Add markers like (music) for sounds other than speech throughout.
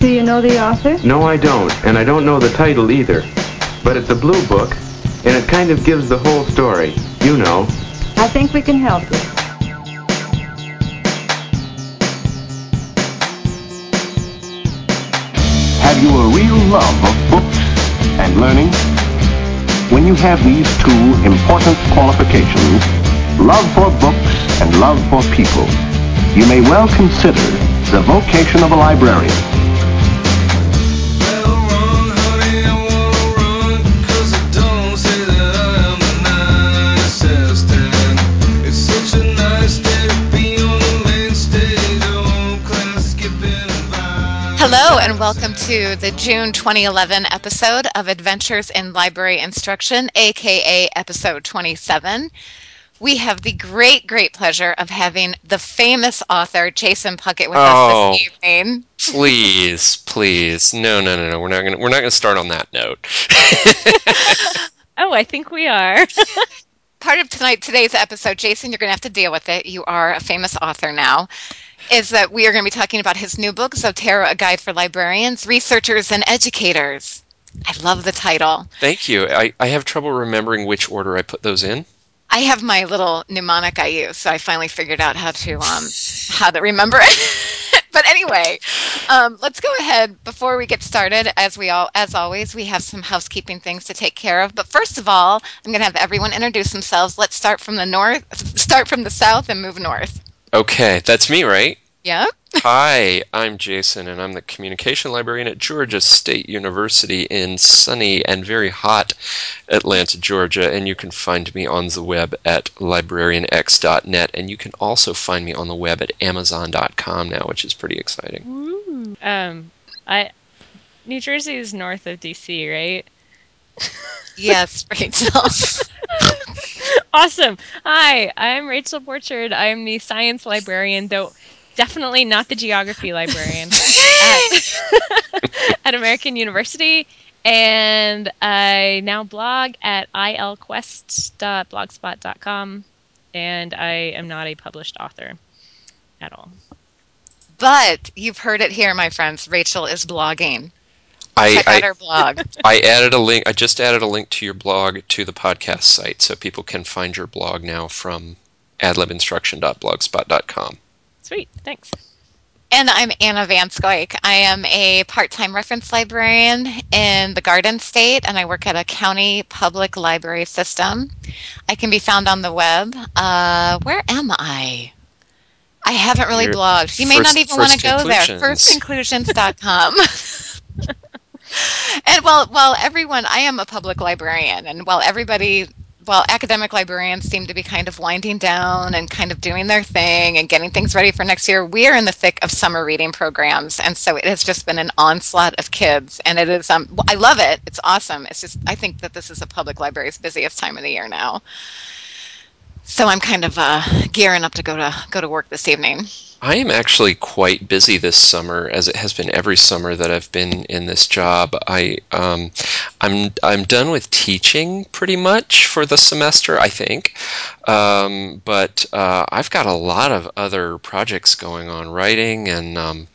Do you know the author? No, I don't, and I don't know the title either. But it's a blue book, and it kind of gives the whole story. You know. I think we can help you. Have you a real love of books and learning? When you have these two important qualifications, love for books and love for people, you may well consider the vocation of a librarian. Welcome to the June 2011 episode of Adventures in Library Instruction, aka episode 27. We have the great, great pleasure of having the famous author Jason Puckett with Oh. us this oh, evening. Please, please. No, no, no, no. We're not gonna we're not gonna start on that note. (laughs) Oh, I think we are. (laughs) Part of tonight today's episode, Jason, you're going to have to deal with it. You are a famous author now. Is that we are going to be talking about his new book, Zotero: A Guide for Librarians, Researchers, and Educators. I love the title. Thank you. I, I have trouble remembering which order I put those in. I have my little mnemonic I use, so I finally figured out how to um, how to remember it. (laughs) but anyway, um, let's go ahead before we get started. As we all, as always, we have some housekeeping things to take care of. But first of all, I'm going to have everyone introduce themselves. Let's start from the north, start from the south, and move north. Okay, that's me, right? Yeah. (laughs) Hi, I'm Jason, and I'm the communication librarian at Georgia State University in sunny and very hot Atlanta, Georgia. And you can find me on the web at librarianx.net, and you can also find me on the web at amazon.com now, which is pretty exciting. um, I New Jersey is north of DC, right? Yes, (laughs) Rachel. (laughs) (laughs) Awesome. Hi, I'm Rachel Borchardt. I'm the science librarian, though definitely not the geography librarian at, (laughs) at American University. And I now blog at ilquest.blogspot.com, and I am not a published author at all. but you've heard it here, my friends. Rachel is blogging. I, Check out I, her blog. (laughs) I added a link. I just added a link to your blog to the podcast site, so people can find your blog now from adlibinstruction.blogspot.com. Sweet, thanks. And I'm Anna Van Scoik. I am a part time reference librarian in the Garden State, and I work at a county public library system. I can be found on the web. Uh, where am I? I haven't really Your blogged. You may first- not even want to go there. conclusions. Firstconclusions.com. (laughs) (laughs) and while while everyone, I am a public librarian, and while everybody, while academic librarians seem to be kind of winding down and kind of doing their thing and getting things ready for next year, we are in the thick of summer reading programs, and so it has just been an onslaught of kids, and it is. Um, I love it. It's awesome. It's just I think that this is a public library's busiest time of the year now. So I'm kind of uh, gearing up to go to go to work this evening. I am actually quite busy this summer, as it has been every summer that I've been in this job. I, um, I'm, I'm done with teaching pretty much for the semester, I think. Um, but uh, I've got a lot of other projects going on, writing and um,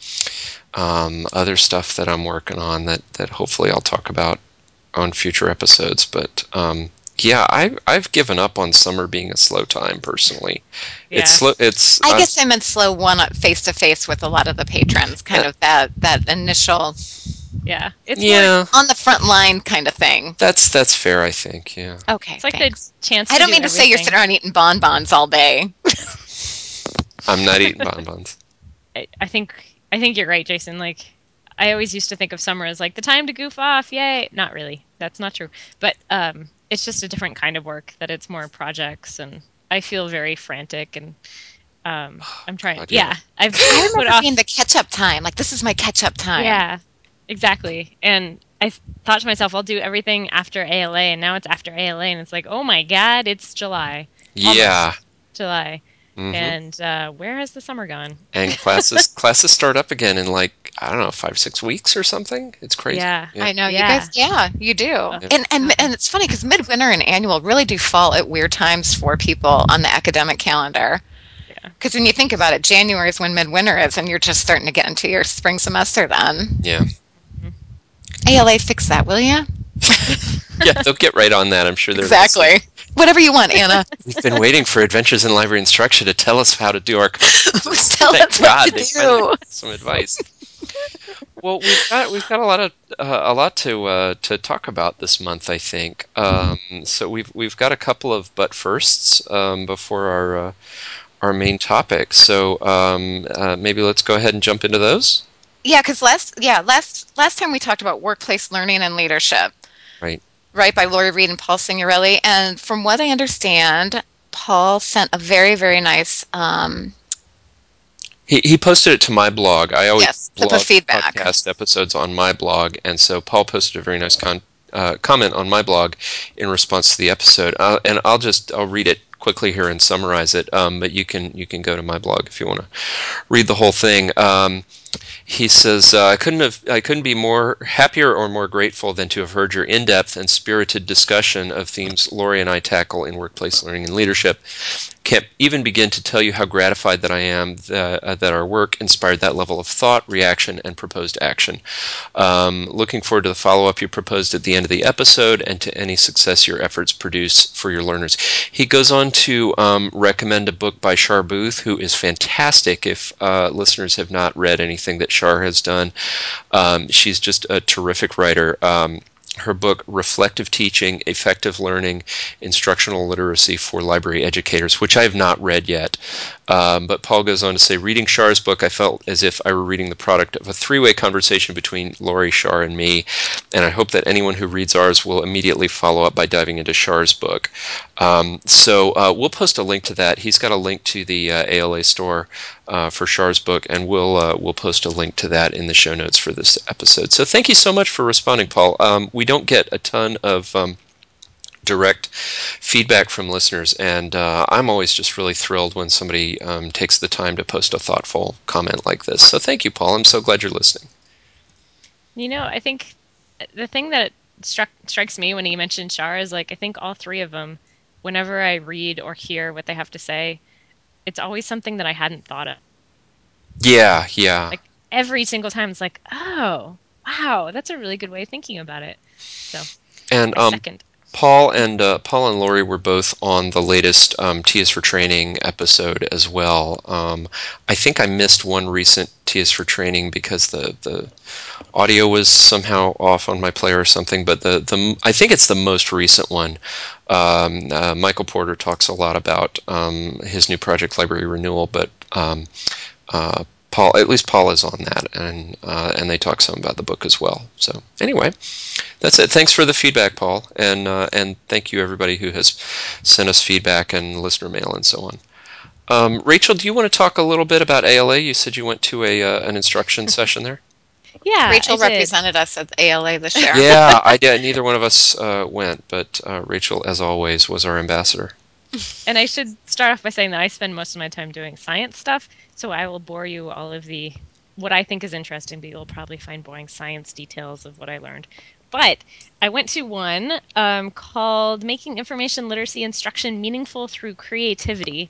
um, other stuff that I'm working on that, that hopefully I'll talk about on future episodes. But um, yeah, I, I've given up on summer being a slow time personally. It's Yeah. slow. It's I uh, guess I meant slow one face to face with a lot of the patrons, kind of that that initial Yeah, it's more, yeah. on the front line kind of thing. That's that's fair, I think. Yeah. Okay, it's like thanks. the chance. I don't do mean to say you're sitting around eating bonbons all day. I'm not eating (laughs) bonbons. I, I think I think you're right, Jason. Like I always used to think of summer as like the time to goof off. Yay! Not really. That's not true. But um, it's just a different kind of work. That it's more projects, and I feel very frantic and. Um, (sighs) I'm trying. God, yeah. yeah, I've I (laughs) remember off. being the catch up time. Like this is my catch up time. Yeah, exactly. And I thought to myself, I'll do everything after ALA, and now it's after ALA, and it's like, oh my god, it's July, Yeah. July, Mhm. and uh, where has the summer gone? And classes (laughs) classes start up again in like I don't know five six weeks or something. It's crazy. Yeah. I know Yeah. you guys. Yeah, you do. And and and it's funny because midwinter and annual really do fall at weird times for people on the academic calendar. Because when you think about it, January is when midwinter is, and you're just starting to get into your spring semester then. Yeah. ALA, fix that, will you? (laughs) Yeah, they'll get right on that. I'm sure they're Exactly. Whatever you want, Anna. (laughs) We've been waiting for Adventures in Library Instruction to tell us how to do our. (laughs) Tell Thank us what to do. finally gave us Some advice. well, we've got we've got a lot of uh, a lot to uh, to talk about this month. I think um, so. We've we've got a couple of but firsts um, before our uh, our main topic. So um, uh, maybe let's go ahead and jump into those. Yeah, because last yeah last last time we talked about workplace learning and leadership. Right. Right by Lori Reed and Paul Signorelli, and from what I understand, Paul sent a very very nice. Um, He, he posted it to my blog. I always Yes, blog feedback. podcast episodes on my blog, and so Paul posted a very nice con- uh, comment on my blog in response to the episode. Uh, and I'll just I'll read it quickly here and summarize it. Um, but you can you can go to my blog if you want to read the whole thing. Um, he says, uh, "I couldn't have, I couldn't be more happier or more grateful than to have heard your in-depth and spirited discussion of themes Lori and I tackle in workplace learning and leadership. Can't even begin to tell you how gratified that I am that, uh, that our work inspired that level of thought, reaction, and proposed action. Um, looking forward to the follow-up you proposed at the end of the episode and to any success your efforts produce for your learners." He goes on to um, recommend a book by Char Booth, who is fantastic. If uh, listeners have not read anything that Char has done, um, she's just a terrific writer. Um, her book, Reflective Teaching Effective Learning Instructional Literacy for Library Educators, which I have not read yet. Um, but Paul goes on to say, reading Char's book, I felt as if I were reading the product of a three way conversation between Lori, Char, and me. And I hope that anyone who reads ours will immediately follow up by diving into Char's book. Um, so uh, we'll post a link to that. He's got a link to the uh, ALA store uh, for Char's book, and we'll uh, we'll post a link to that in the show notes for this episode. So thank you so much for responding, Paul. Um, we don't get a ton of um, direct feedback from listeners, and uh, I'm always just really thrilled when somebody um, takes the time to post a thoughtful comment like this. So thank you, Paul. I'm so glad you're listening. You know, I think the thing that struck strikes me when he mentioned Char is like I think all three of them, whenever I read or hear what they have to say, it's always something that I hadn't thought of. Yeah, yeah. Like every single time, it's like, oh, wow, that's a really good way of thinking about it. So, and um, second. Paul and uh, Paul and Lori were both on the latest um, T is for Training episode as well. Um, I think I missed one recent T is for Training because the the audio was somehow off on my player or something. But the the I think it's the most recent one. Um, uh, Michael Porter talks a lot about um, his new project, Library Renewal, but um, uh, Paul, at least Paul is on that, and uh, and they talk some about the book as well. So anyway, that's it. Thanks for the feedback, Paul, and uh, and thank you everybody who has sent us feedback and listener mail and so on. Um, Rachel, do you want to talk a little bit about ALA? You said you went to a uh, an instruction (laughs) session there. Yeah, Rachel I did. represented us at ALA this year. Yeah, I (laughs) did. Neither one of us uh, went, but uh, Rachel, as always, was our ambassador. And I should start off by saying that I spend most of my time doing science stuff, so I will bore you all of the what I think is interesting, but you'll probably find boring science details of what I learned. But I went to one um, called "Making Information Literacy Instruction Meaningful Through Creativity,"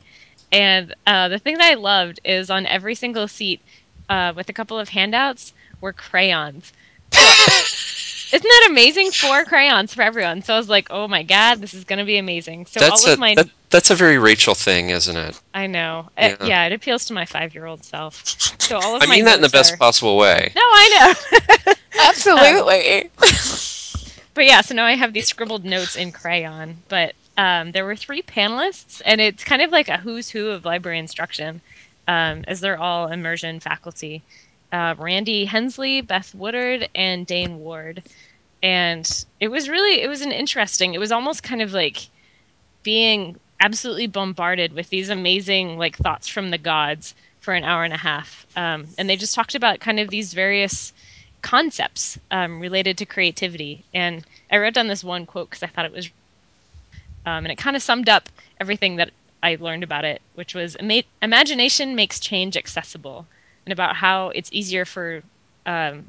and uh, the thing that I loved is on every single seat, uh, with a couple of handouts, were crayons. (laughs) (laughs) Isn't that amazing? Four crayons for everyone. So I was like, "Oh my god, this is going to be amazing." So that's all a of my that, that's a very Rachel thing, isn't it? I know. Yeah. It, yeah, it appeals to my five-year-old self. So all of I my mean that in the best are- possible way. No, I know. (laughs) Absolutely. but yeah, so now I have these scribbled notes in crayon. But um, there were three panelists, and it's kind of like a who's who of library instruction, um, as they're all immersion faculty. Uh, Randy Hensley, Beth Woodard, and Dane Ward. And it was really, it was an interesting, it was almost kind of like being absolutely bombarded with these amazing like thoughts from the gods for an hour and a half. Um, and they just talked about kind of these various concepts um, related to creativity. And I wrote down this one quote because I thought it was, um, and it kind of summed up everything that I learned about it, which was imagination makes change accessible, and about how it's easier for um,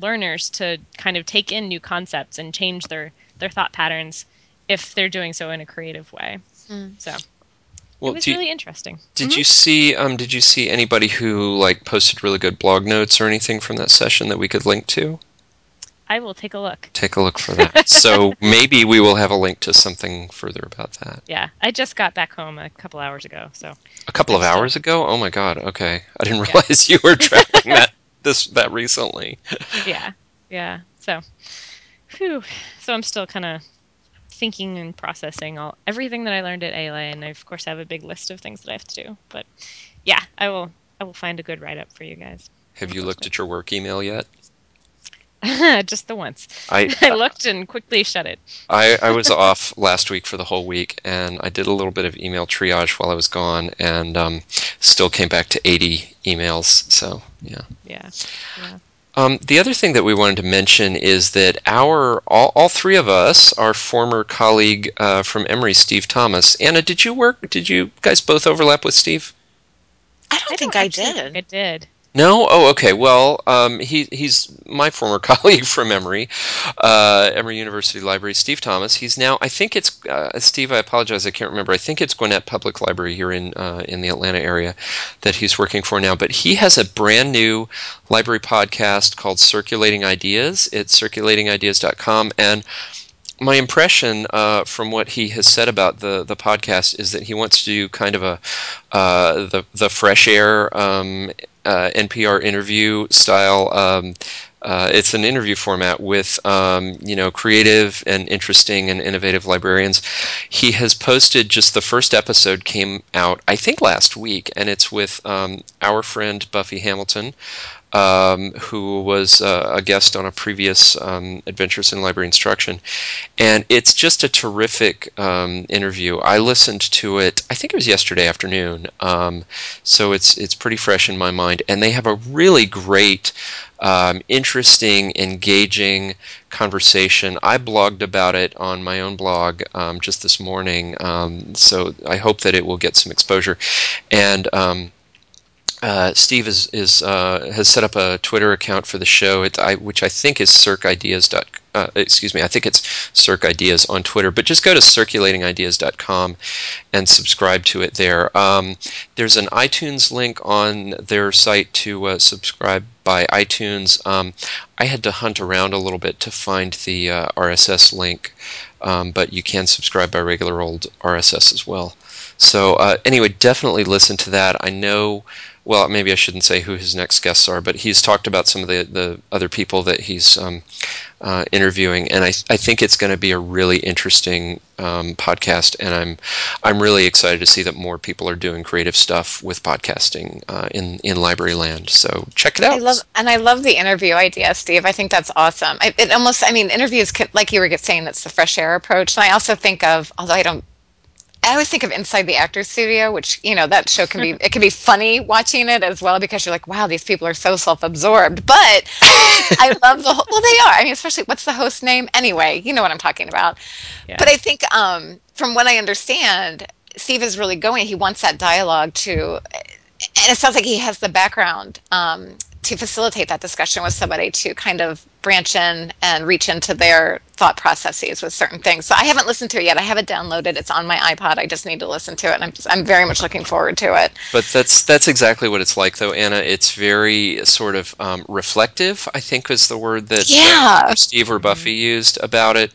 learners to kind of take in new concepts and change their their thought patterns if they're doing so in a creative way. Mm. So Well, it was do you- really interesting. Did you see um did you see anybody who like posted really good blog notes or anything from that session that we could link to? I will take a look. Take a look for that. so (laughs) maybe we will have a link to something further about that. Yeah, I just got back home a couple hours ago, so A couple of hours ago? Oh my god. Okay. I didn't realize you were tracking (laughs) that this that recently. yeah, yeah. So, whew. So I'm still kind of thinking and processing all everything that I learned at ALA, and I of course have a big list of things that I have to do. But yeah, I will. I will find a good write up for you guys. Have you looked at your work email yet? (laughs) just the once. I (laughs) I looked and quickly shut it. I, I was off last week for the whole week, and I did a little bit of email triage while I was gone, and um, still came back to 80 emails. So, yeah. Yeah, yeah. Um, the other thing that we wanted to mention is that our all, all three of us, our former colleague uh, from Emory, Steve Thomas. Anna, did you work? Did you guys both overlap with Steve? I don't think don't I did. think I did. No. Oh, okay. Well, um, he he's my former (laughs) colleague from Emory, uh, Emory University Library, Steve Thomas. He's now, I think it's uh, Steve. I apologize, I can't remember. I think it's Gwinnett Public Library here in uh, in the Atlanta area that he's working for now. But he has a brand new library podcast called Circulating Ideas. It's circulatingideas.com and my impression uh, from what he has said about the, the podcast is that he wants to do kind of a uh, the the fresh air um, uh, NPR interview style. Um, uh, it's an interview format with um, you know creative and interesting and innovative librarians. He has posted just the first episode came out I think last week, and it's with um, our friend Buffy Hamilton um, who was uh, a guest on a previous um, Adventures in Library Instruction. And it's just a terrific um, interview. I listened to it, I think it was yesterday afternoon, um, so it's, it's pretty fresh in my mind. And they have a really great, um, interesting, engaging conversation. I blogged about it on my own blog um, just this morning, so I hope that it will get some exposure. And uh, Steve is, is uh, has set up a Twitter account for the show, it, I, which I think is circideas. Uh, excuse me, I think it's circideas on Twitter. But just go to circulatingideas.com and subscribe to it there. Um, there's an iTunes link on their site to uh, subscribe by iTunes. Um, I had to hunt around a little bit to find the uh, RSS link, um, but you can subscribe by regular old RSS as well. So uh, anyway, definitely listen to that. I know well, maybe I shouldn't say who his next guests are, but he's talked about some of the, the other people that he's um, uh, interviewing, and I, I think it's going to be a really interesting um, podcast, and I'm I'm really excited to see that more people are doing creative stuff with podcasting uh, in in library land. So check it out. I love and I love the interview idea, Steve. I think that's awesome. I, it almost, I mean, interviews can, like you were saying, that's the fresh air approach. And I also think of, although I don't I always think of Inside the Actors Studio, which you know that show can be it can be funny watching it as well because you're like, wow, these people are so self-absorbed. But I (laughs) love the whole, well, they are. I mean, especially what's the host name anyway? You know what I'm talking about. Yeah. But I think um, from what I understand, Steve is really going. He wants that dialogue to, and it sounds like he has the background um, to facilitate that discussion with somebody to kind of branch in and reach into their thought processes with certain things. So I haven't listened to it yet. I have it downloaded. It's on my iPod. I just need to listen to it, and I'm just, I'm very much looking forward to it. But that's that's exactly what it's like, though, Anna. It's very sort of um, reflective. I think was the word that Yeah. uh, Steve or Buffy used about it.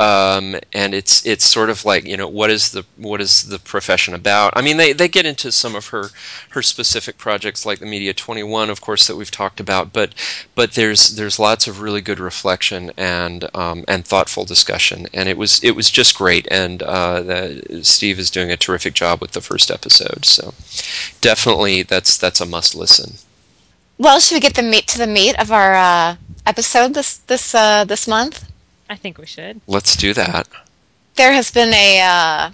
Um, and it's it's sort of like you know what is the what is the profession about? I mean, they, they get into some of her her specific projects like the Media Twenty One, of course, that we've talked about. But but there's there's lots of really good reflection and um, and thoughtful discussion, and it was it was just great. And uh, the, Steve is doing a terrific job with the first episode. So definitely that's that's a must listen. Well, should we get the meat to the meat of our uh, episode this this uh, this month? I think we should. Let's do that. There has been a uh,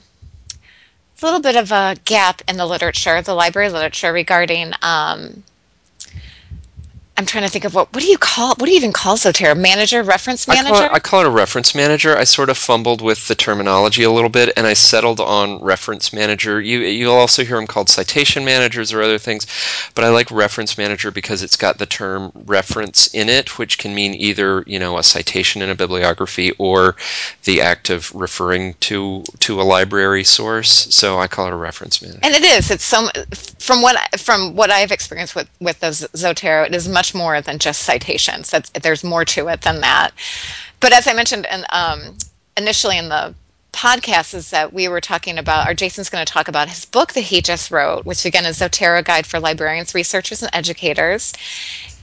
little bit of a gap in the literature, the library literature, regarding um, I'm trying to think of what what do you call what do you even call Zotero? Manager, reference I manager? call, it, I call it a reference manager. I sort of fumbled with the terminology a little bit, and I settled on reference manager. You you'll also hear them called citation managers or other things, but I like reference manager because it's got the term reference in it, which can mean either you know a citation in a bibliography or the act of referring to to a library source. So I call it a reference manager. and it is. It's some from what from what I've experienced with with Z- Zotero. It is much more than just citations. That's there's more to it than that. But as I mentioned in, um, initially in the podcast, is that we were talking about, or Jason's going to talk about his book that he just wrote, which again is Zotero Guide for Librarians, Researchers, and Educators.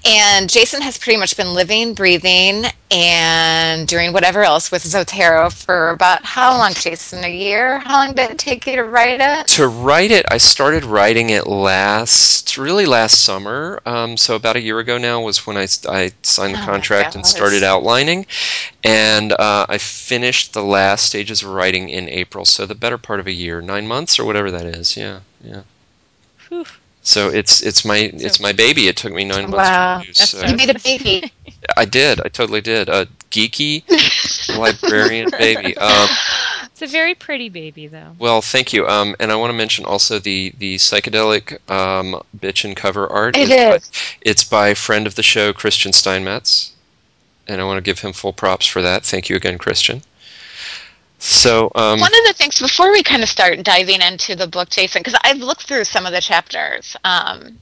And Jason has pretty much been living, breathing, and doing whatever else with Zotero for about how long, Jason? A year? How long did it take you to write it? To write it, I started writing it last, really last summer. Um, so about a year ago now was when I, I signed the Oh contract and started outlining, and uh, I finished the last stages of writing in April. So the better part of a year, nine months or whatever that is. Yeah, yeah. Whew. So it's it's my it's my baby. It took me nine months Wow. to produce. That's So You made a baby. I did. I totally did. A geeky librarian (laughs) baby. Um, It's a very pretty baby, though. Well, thank you. Um, and I want to mention also the the psychedelic um, bitch and cover art. It by- it's by friend of the show, Christian Steinmetz, and I want to give him full props for that. Thank you again, Christian. So, um, One of the things before we kind of start diving into the book, Jason, because I've looked through some of the chapters, um,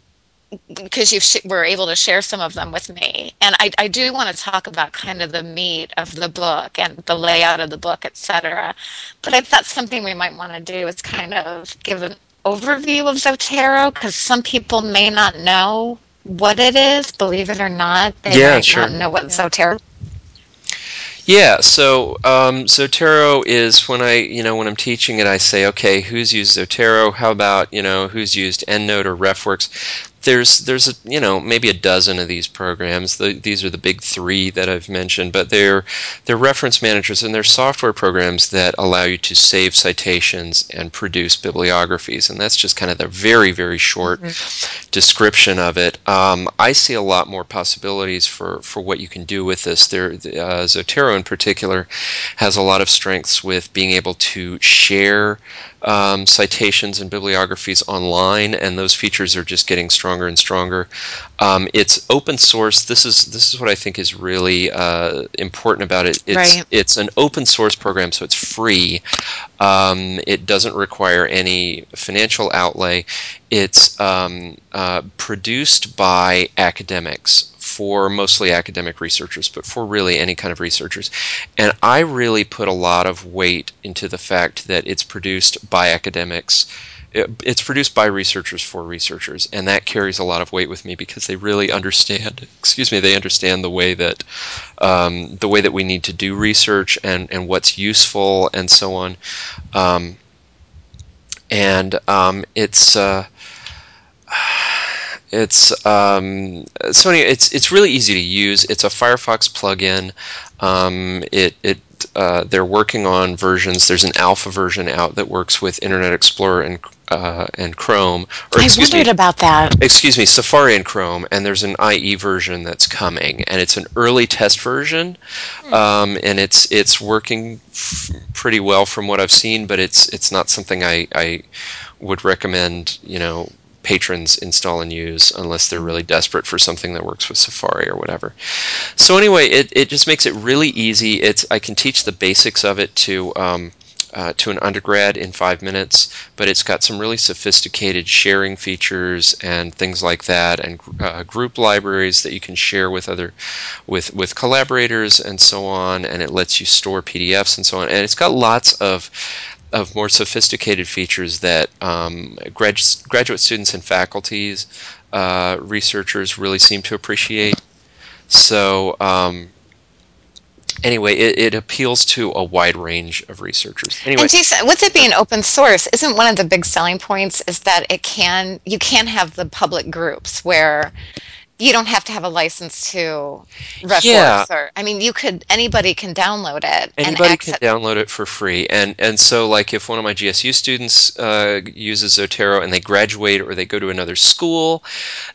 because you sh- were able to share some of them with me, and I, I do want to talk about kind of the meat of the book and the layout of the book, etc. But I thought something we might want to do is kind of give an overview of Zotero, because some people may not know what it is. Believe it or not, they Yeah, might sure. not know what Zotero. Yeah, so um, Zotero is when I, you know, when I'm teaching it, I say, okay, who's used Zotero? How about, you know, who's used EndNote or RefWorks? There's, there's, a, you know, maybe a dozen of these programs. The, these are the big three that I've mentioned, but they're, they're reference managers and they're software programs that allow you to save citations and produce bibliographies, and that's just kind of the very, very short description of it. Um, I see a lot more possibilities for, for what you can do with this. There, uh, Zotero in particular has a lot of strengths with being able to share um, citations and bibliographies online, and those features are just getting stronger and stronger. Um, it's open source. This is this is what I think is really uh, important about it. It's Right. it's an open source program, so it's free. Um, it doesn't require any financial outlay. It's um, uh, produced by academics for mostly academic researchers, but for really any kind of researchers. And I really put a lot of weight into the fact that it's produced by academics. It's produced by researchers for researchers, and that carries a lot of weight with me because they really understand. Excuse me, they understand the way that um, the way that we need to do research and and what's useful and so on. Um, and um, it's uh, it's um, so anyway, it's it's really easy to use. It's a Firefox plugin. Um, it it uh, they're working on versions. There's an alpha version out that works with Internet Explorer and uh, and Chrome. Or I excuse me, wondered about that. excuse me, Safari and Chrome, and there's an IE version that's coming, and it's an early test version, um, and it's it's working f- pretty well from what I've seen, but it's it's not something I, I would recommend, you know, patrons install and use unless they're really desperate for something that works with Safari or whatever. So anyway, it, it just makes it really easy. It's I can teach the basics of it to um, uh, to an undergrad in five minutes, but it's got some really sophisticated sharing features and things like that, and uh, group libraries that you can share with other with with collaborators and so on. And it lets you store PDFs and so on. And it's got lots of of more sophisticated features that um, grad- graduate students and faculties, uh, researchers really seem to appreciate. So, um, anyway, it, it appeals to a wide range of researchers. Anyway, And Jason, with it being open source, isn't one of the big selling points is that it can you can have the public groups where you don't have to have a license to reference Yeah. or I mean you could anybody can download it Anybody can download it for free, and and so like if one of my GSU students uh, uses Zotero and they graduate or they go to another school,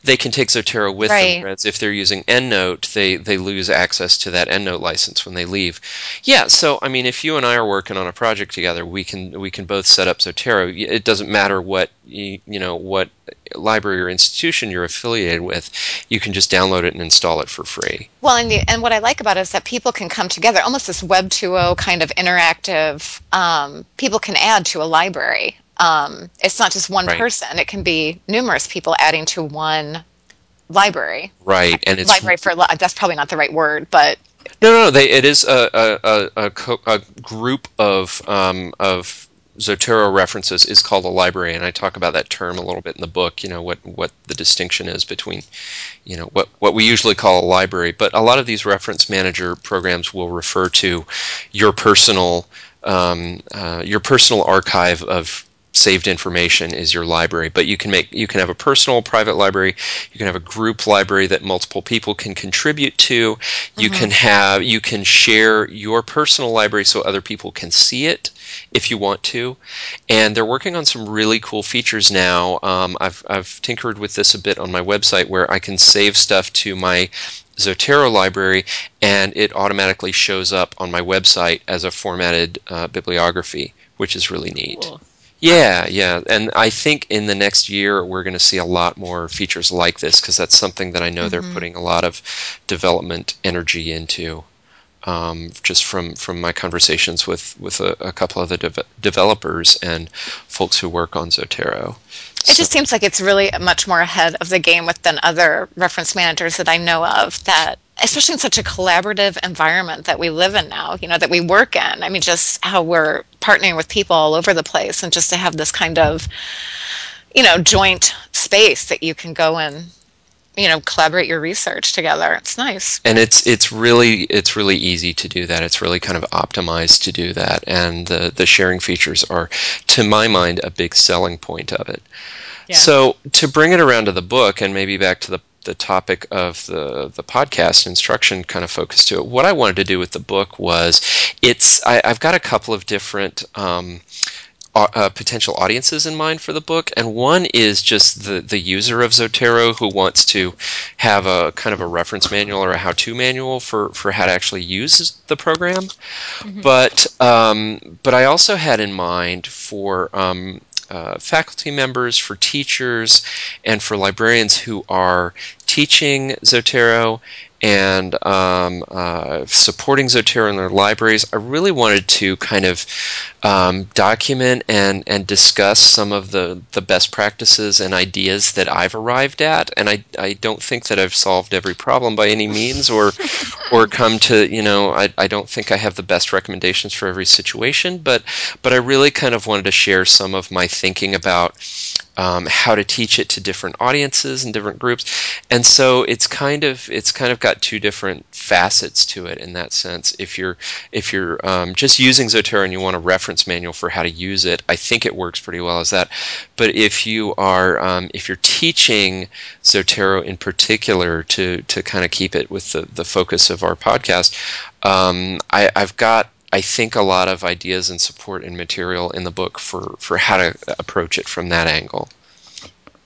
they can take Zotero with Right. them. Whereas if they're using EndNote, they they lose access to that EndNote license when they leave. Yeah, so I mean, if you and I are working on a project together, we can we can both set up Zotero. It doesn't matter what you, you know what library or institution you're affiliated with. You can just download it and install it for free. Well, and, the, and what I like about it is that people can come together, almost this Web 2.0 kind of interactive. Um, people can add to a library. Um, it's not just one Right. person; it can be numerous people adding to one library. Right, and it's library for li- that's probably not the right word, but No, no, they, it is a a, a, a, co- a group of um, of Zotero references is called a library, and I talk about that term a little bit in the book. You know what what the distinction is between, you know what what we usually call a library, but a lot of these reference manager programs will refer to your personal um, uh, your personal archive of saved information is your library. But you can make you can have a personal private library. You can have a group library that multiple people can contribute to. You can have you can share your personal library so other people can see it if you want to. And they're working on some really cool features now. Um, I've, I've tinkered with this a bit on my website where i can save stuff to my Zotero library, and it automatically shows up on my website as a formatted uh, bibliography, which is really neat. Cool. Yeah, yeah, and I think in the next year we're going to see a lot more features like this because that's something that I know they're putting a lot of development energy into. Um, just from, from my conversations with, with a, a couple of the dev- developers and folks who work on Zotero. it just seems like it's really much more ahead of the game with than other reference managers that I know of. That especially in such a collaborative environment that we live in now, you know, that we work in. I mean, just how we're partnering with people all over the place, and just to have this kind of, you know, joint space that you can go and, you know, collaborate your research together. It's nice. and it's it's really it's really easy to do that. It's really kind of optimized to do that, and the the sharing features are, to my mind, a big selling point of it. Yeah. So to bring it around to the book, and maybe back to the the topic of the the podcast instruction kind of focus to it. What I wanted to do with the book was, it's I, I've got a couple of different. Um, uh, potential audiences in mind for the book, and one is just the the user of Zotero who wants to have a kind of a reference manual or a how-to manual for for how to actually use the program. But um, but I also had in mind for um, uh, faculty members, for teachers, and for librarians who are teaching Zotero and um, uh, supporting Zotero in their libraries. I really wanted to kind of um, document and, and discuss some of the, the best practices and ideas that I've arrived at. And I, I don't think that I've solved every problem by any means or (laughs) or come to, you know, I, I don't think I have the best recommendations for every situation, but but I really kind of wanted to share some of my thinking about um, how to teach it to different audiences and different groups. And so it's kind of it's kind of got two different facets to it in that sense. If you're if you're um, just using zotero and you want a reference manual for how to use it i think it works pretty well as that. But if you are um, if you're teaching zotero in particular to to kind of keep it with the, the focus of our podcast um, I, i've got I think a lot of ideas and support and material in the book for, for how to approach it from that angle.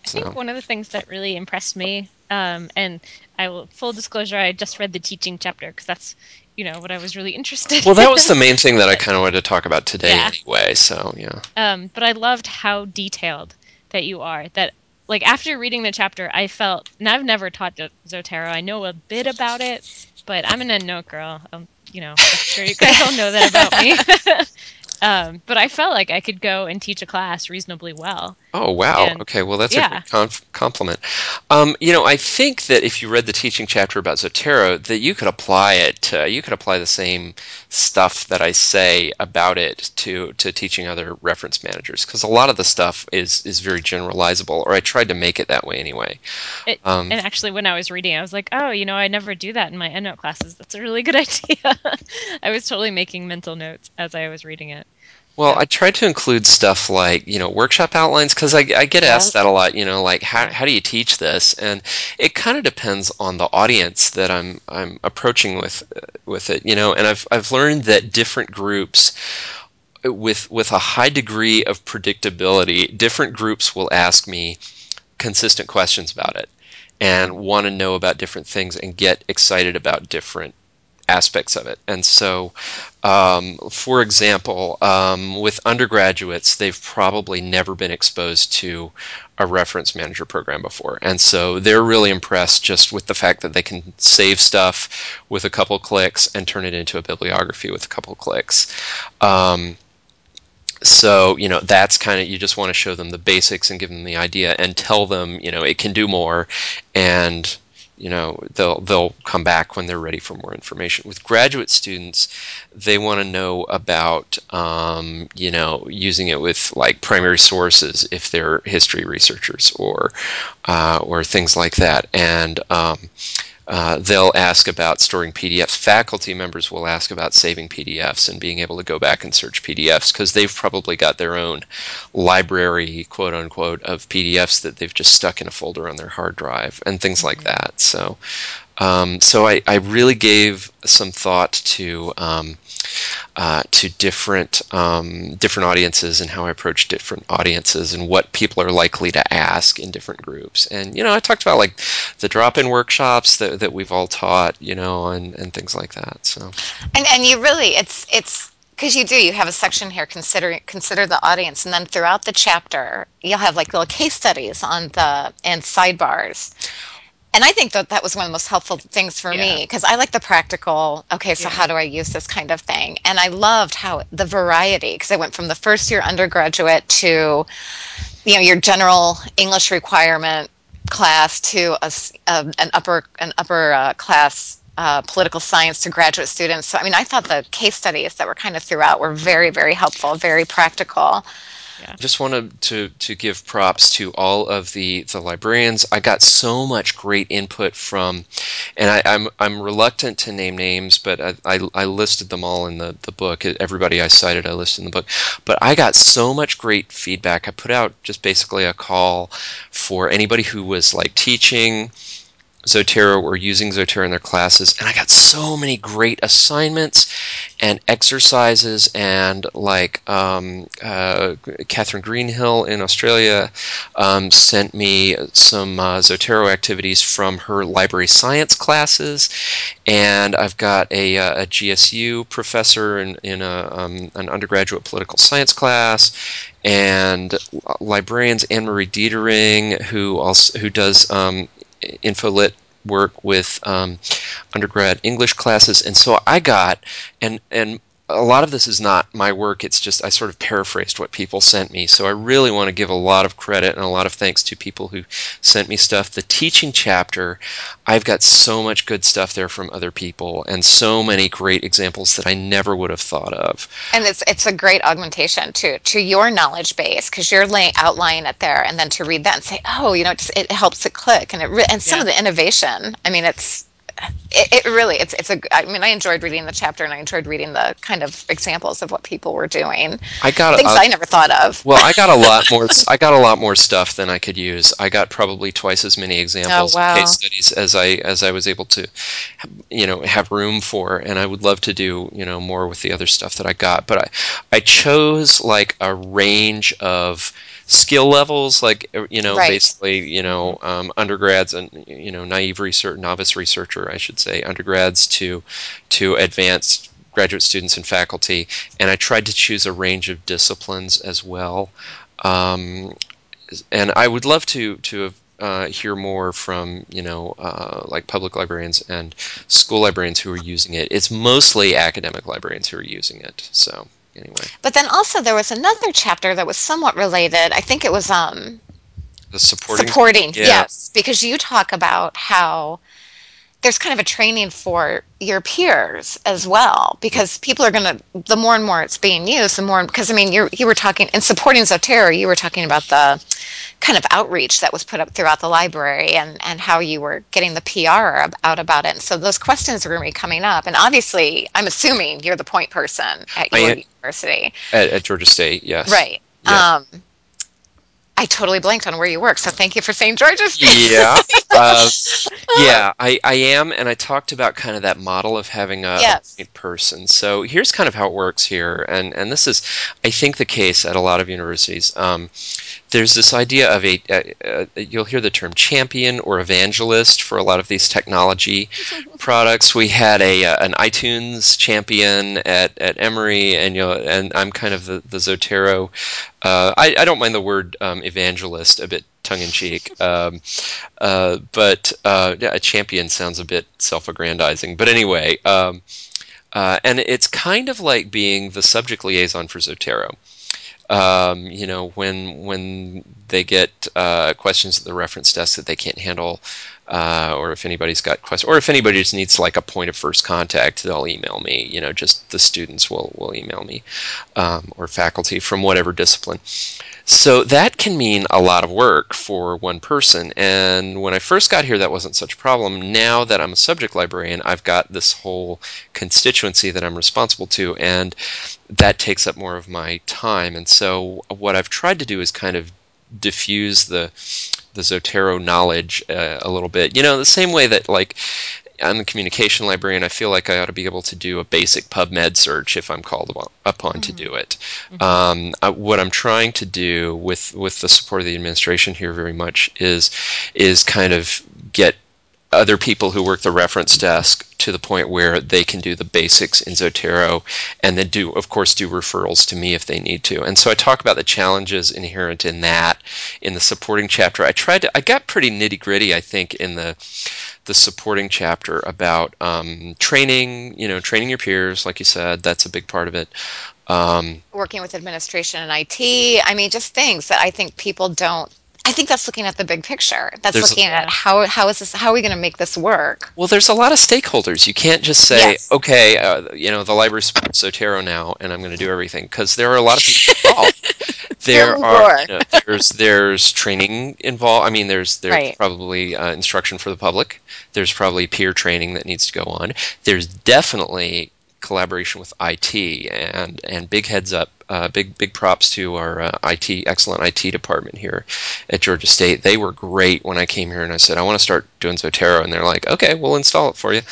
I think one of the things that really impressed me, um, and I will full disclosure, I just read the teaching chapter because that's you know what I was really (laughs) interested. Well, that was the main thing that I kind of wanted to talk about today Yeah. anyway. So yeah, um, but I loved how detailed that you are. That like after reading the chapter, I felt, and I've never taught Zotero. I know a bit about it, but I'm an EndNote girl. Um, you know, I'm sure you guys all know that about me. (laughs) (laughs) um, but I felt like I could go and teach a class reasonably well. Oh wow! And- okay, well that's a yeah. great conf- compliment. Um, you know, I think that if you read the teaching chapter about Zotero, that you could apply it. To, you could apply the same stuff that I say about it to to teaching other reference managers because a lot of the stuff is is very generalizable, or I tried to make it that way anyway. It, Um, and actually, when I was reading, I was like, oh, you know, I never do that in my EndNote classes. That's a really good (laughs) idea. I was totally making mental notes as I was reading it. Well, I tried to include stuff like, you know, workshop outlines because I, I get asked that a lot, you know, like how, how do you teach this? And it kind of depends on the audience that I'm I'm approaching with uh, with it, you know, and I've I've learned that different groups uh, with with a high degree of predictability, different groups will ask me consistent questions about it and want to know about different things and get excited about different aspects of it. And so, um, for example, um, with undergraduates, they've probably never been exposed to a reference manager program before. And so they're really impressed just with the fact that they can save stuff with a couple clicks and turn it into a bibliography with a couple clicks. Um, so you know that's kind of you just want to show them the basics and give them the idea and tell them you know it can do more and you know they'll they'll come back when they're ready for more information. With graduate students they want to know about um, you know using it with like primary sources if they're history researchers or uh, or things like that. And um, uh, they'll ask about storing PDFs. Faculty members will ask about saving PDFs and being able to go back and search PDFs because they've probably got their own library, quote unquote, of PDFs that they've just stuck in a folder on their hard drive and things like that. So, um, so I, I, really gave some thought to um, uh, to different um, different audiences and how I approach different audiences and what people are likely to ask in different groups. And you know, I talked about like the drop-in workshops that, that we've all taught, you know, and, and things like that. So, and and you really, it's it's because you do you have a section here consider consider the audience and then throughout the chapter you'll have like little case studies on the and sidebars and I think that that was one of the most helpful things for Yeah. me because I like the practical. Okay, so Yeah. how do I use this kind of thing? And I loved how the variety because I went from the first year undergraduate to, you know, your general English requirement class to a, um, an upper an upper uh, class. Uh, political science to graduate students. So, I mean, I thought the case studies that were kind of throughout were very, very helpful, very practical. Just wanted to to give props to all of the the librarians. I got so much great input from, and I, I'm I'm reluctant to name names, but I, I, I listed them all in the the book. Everybody I cited, I listed in the book. But I got so much great feedback. I put out just basically a call for anybody who was like teaching. Zotero or using Zotero in their classes, and I got so many great assignments and exercises, and like um, uh, Catherine Greenhill in Australia um, sent me some uh, Zotero activities from her library science classes, and I've got a, uh, a GSU professor in, in a, um, an undergraduate political science class, and librarians Anne Marie Deitering, who also who does um, infolit work with um, undergrad English classes, and so I got and and a lot of this is not my work. It's just I sort of paraphrased what people sent me. So I really want to give a lot of credit and a lot of thanks to people who sent me stuff. The teaching chapter, I've got so much good stuff there from other people and so many great examples that I never would have thought of. And it's it's a great augmentation to to your knowledge base because you're laying outlining it there, and then to read that and say, oh, you know, it, just, it helps it click, and it re- and some Yeah. of the innovation. I mean, it's it, it really it's it's a. I mean, I enjoyed reading the chapter, and I enjoyed reading the kind of examples of what people were doing, I got things a, I never thought of. Well, I got a lot (laughs) more. I got a lot more stuff than I could use. I got probably twice as many examples, Oh, wow. case studies as I as I was able to, you know, have room for. And I would love to do you know more with the other stuff that I got. But I, I chose like a range of skill levels, like uh, you know, Right. basically you know, um, undergrads and you know, naive research, novice researcher, I should say, undergrads to to advanced graduate students and faculty, and I tried to choose a range of disciplines as well. Um, and I would love to to have, uh, hear more from you know uh, like public librarians and school librarians who are using it. It's mostly academic librarians who are using it. So anyway, But then also there was another chapter that was somewhat related. I think it was um the supporting. supporting Yeah. yes because you talk about how there's kind of a training for your peers as well because people are going to the more and more it's being used the more because i mean you you were talking in supporting zotero you were talking about the kind of outreach that was put up throughout the library and, and how you were getting the PR ab- out about it. And so those questions are going to be coming up. And obviously, I'm assuming you're the point person at I your am. university. At, at Georgia State, yes. Right. Yeah. Um, I totally blanked on where you work, so thank you for saying Georgia State. yeah, (laughs) uh, yeah, I, I am, and I talked about kind of that model of having a, Yes. a person. So here's kind of how it works here, and and this is, I think, the case at a lot of universities. Um, there's this idea of a, uh, uh, you'll hear the term champion or evangelist for a lot of these technology (laughs) products. We had a uh, an iTunes champion at, at Emory, and you know, and I'm kind of the the Zotero. Uh, I, I don't mind the word um, evangelist a bit tongue in cheek, um, uh, but uh, yeah, a champion sounds a bit self-aggrandizing. But anyway, um, uh, and it's kind of like being the subject liaison for Zotero. Um, you know, when when they get uh, questions at the reference desk that they can't handle, uh, or if anybody's got questions, or if anybody just needs like a point of first contact, they'll email me. You know, just the students will will email me, um, or faculty from whatever discipline. So that can mean a lot of work for one person. And when I first got here, that wasn't such a problem. Now that I'm a subject librarian, I've got this whole constituency that I'm responsible to, and that takes up more of my time. And so what I've tried to do is kind of diffuse the the Zotero knowledge uh, a little bit. You know, the same way that like I'm a communication librarian, I feel like I ought to be able to do a basic PubMed search if I'm called upon, upon to do it. Um, I, what I'm trying to do with with the support of the administration here very much is is kind of get other people who work the reference desk to the point where they can do the basics in Zotero and then do of course do referrals to me if they need to. And so I talk about the challenges inherent in that in the supporting chapter. I tried to I got pretty nitty gritty I think in the the supporting chapter about um, training, you know, training your peers, like you said, that's a big part of it. Um, Working with administration and IT. I mean, just things that I think people don't. I think that's looking at the big picture. That's There's- looking at how how is this? How are we going to make this work? Well, there's a lot of stakeholders. You can't just say, Yes. okay, uh, you know, the library supports Zotero now, and I'm going to do everything because there are a lot of people (laughs) involved. there are you know, there's there's training involved. I mean, there's there's Right. probably uh, instruction for the public. There's probably peer training that needs to go on. There's definitely collaboration with IT and and big heads up, uh, big big props to our uh, IT excellent IT department here at Georgia State. They were great when I came here and I said I want to start doing Zotero, and they're like, okay, we'll install it for you.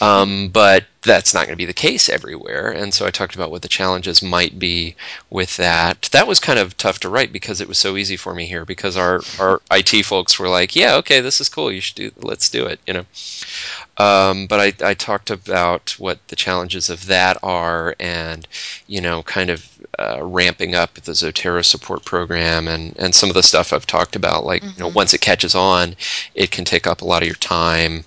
Um, but that's not going to be the case everywhere, and so I talked about what the challenges might be with that. That was kind of tough to write because it was so easy for me here because our our IT folks were like, yeah, okay, this is cool. You should do. Let's do it. You know. Um, but I, I talked about what the challenges of that are, and you know, kind of uh, ramping up the Zotero support program, and, and some of the stuff I've talked about. Like, you know, once it catches on, it can take up a lot of your time.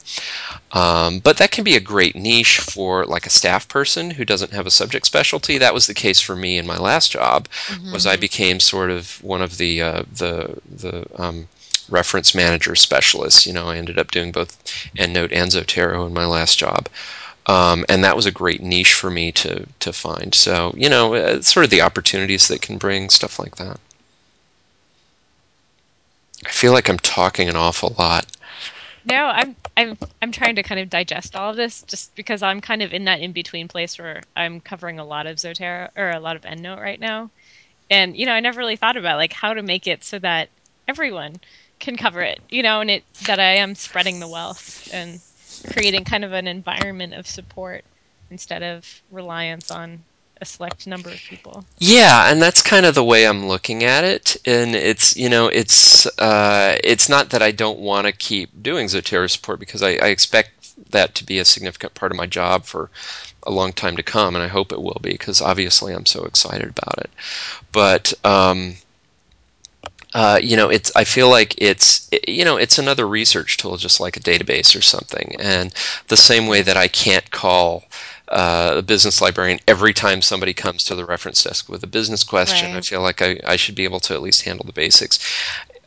Um, but that can be a great niche for like a staff person who doesn't have a subject specialty. That was the case for me in my last job. Was I became sort of one of the uh, the the um, reference manager specialists. You know, I ended up doing both EndNote and Zotero in my last job. Um, and that was a great niche for me to to find. So you know, uh, sort of the opportunities that can bring stuff like that. I feel like I'm talking an awful lot. No, I'm I'm I'm trying to kind of digest all of this just because I'm kind of in that in between place where I'm covering a lot of Zotero or a lot of EndNote right now. And you know, I never really thought about like how to make it so that everyone can cover it, you know, and it that I am spreading the wealth and creating kind of an environment of support instead of reliance on a select number of people. Yeah, and that's kind of the way I'm looking at it. And it's you know it's uh, it's not that I don't want to keep doing Zotero support because I, I expect that to be a significant part of my job for a long time to come, and I hope it will be because obviously I'm so excited about it. But um, uh, you know, it's. I feel like it's. You know, it's another research tool, just like a database or something. And the same way that I can't call uh, a business librarian every time somebody comes to the reference desk with a business question, I feel like I, I should be able to at least handle the basics.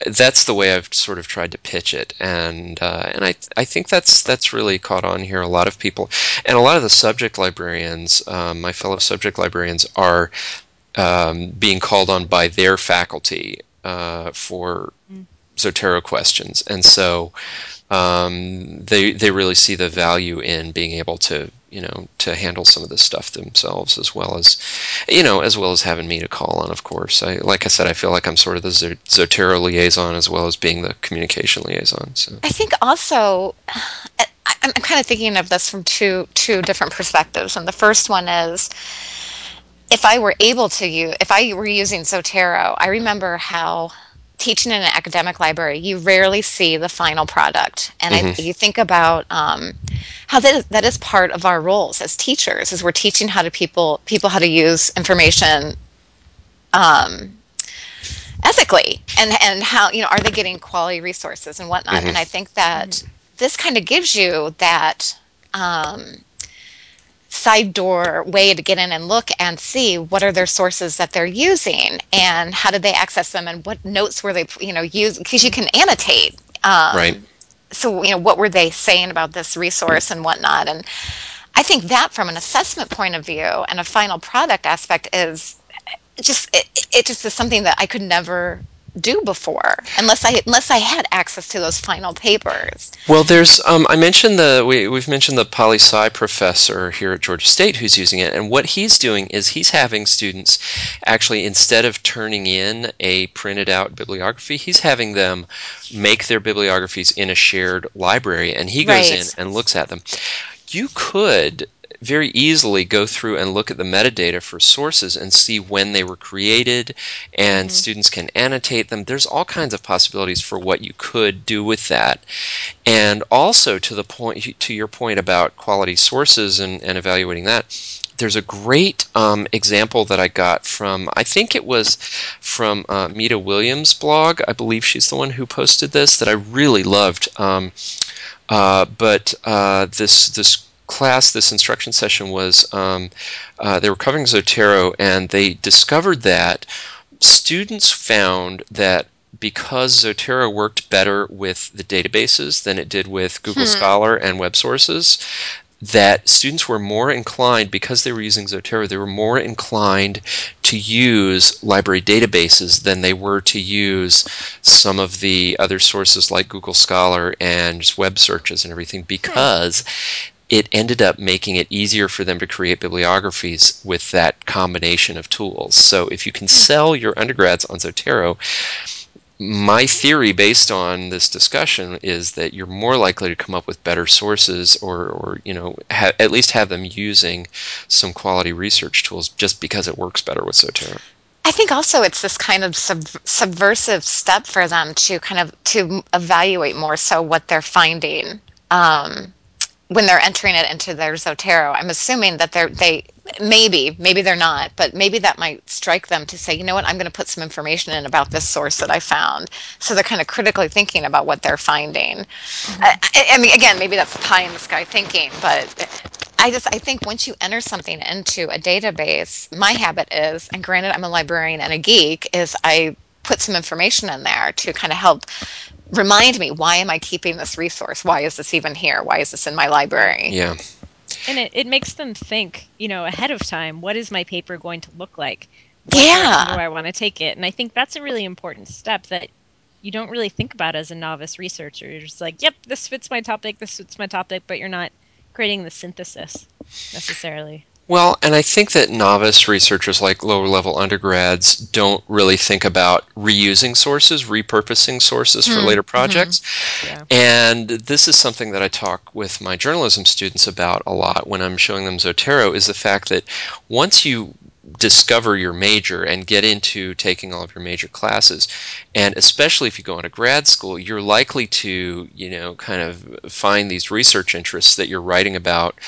That's the way I've sort of tried to pitch it, and uh, and I I think that's that's really caught on here. A lot of people, and a lot of the subject librarians, um, my fellow subject librarians, are um, being called on by their faculty uh, for Zotero questions, and so um, they they really see the value in being able to you know to handle some of this stuff themselves as well as you know as well as having me to call on. Of course, I like I said, I feel like I'm sort of the Zo- Zotero liaison as well as being the communication liaison. So I think also, I'm kind of thinking of this from two two different perspectives. And the first one is, if I were able to use, if I were using Zotero, I remember how teaching in an academic library, you rarely see the final product. And I, Mhm. you think about um, how that is, that is part of our roles as teachers, is we're teaching how to people people how to use information um, ethically and and how you know are they getting quality resources and whatnot Mhm. and i think that this kind of gives you that um, side door way to get in and look and see what are their sources that they're using and how did they access them and what notes were they you know use because you can annotate um, Right. so you know what were they saying about this resource and whatnot and i think that from an assessment point of view and a final product aspect is just it, it just is something that I could never do before unless I unless I had access to those final papers. Well, there's um, I mentioned the we, we've mentioned the poli sci professor here at Georgia State who's using it, and what he's doing is he's having students actually instead of turning in a printed out bibliography, he's having them make their bibliographies in a shared library, and he goes Right. in and looks at them. You could very easily go through and look at the metadata for sources and see when they were created, and students can annotate them. There's all kinds of possibilities for what you could do with that. And also to the point to your point about quality sources and, and evaluating that, there's a great um, example that I got from I think it was from uh, Mita Williams' blog. I believe she's the one who posted this that I really loved. Um, uh, but uh, this this class, this instruction session was um, uh, they were covering Zotero, and they discovered that students found that because Zotero worked better with the databases than it did with Google Scholar and web sources, that students were more inclined, because they were using Zotero, they were more inclined to use library databases than they were to use some of the other sources like Google Scholar and web searches and everything because it ended up making it easier for them to create bibliographies with that combination of tools. So if you can sell your undergrads on Zotero, my theory based on this discussion is that you're more likely to come up with better sources or, or you know ha- at least have them using some quality research tools just because it works better with Zotero. I think also it's this kind of sub- subversive step for them to kind of to evaluate more so what they're finding um, when they're entering it into their Zotero. I'm assuming that they're they maybe maybe they're not, but maybe that might strike them to say, you know what, I'm going to put some information in about this source that I found. So they're kind of critically thinking about what they're finding. Mm-hmm. I, I I mean, again, maybe that's pie in the sky thinking, but I just I think once you enter something into a database, my habit is, and granted I'm a librarian and a geek, is I put some information in there to kind of help remind me why am I keeping this resource? Why is this even here? Why is this in my library? Yeah. and it, it makes them think you know ahead of time what is my paper going to look like what Yeah. direction do i want to take it and i think that's a really important step that you don't really think about as a novice researcher you're just like yep this fits my topic this fits my topic but you're not creating the synthesis necessarily Well, and I think that novice researchers like lower level undergrads don't really think about reusing sources, repurposing sources for mm-hmm. later projects. Mm-hmm. Yeah. And this is something that I talk with my journalism students about a lot when I'm showing them Zotero is the fact that once you discover your major and get into taking all of your major classes and especially if you go into grad school you're likely to you know kind of find these research interests that you're writing about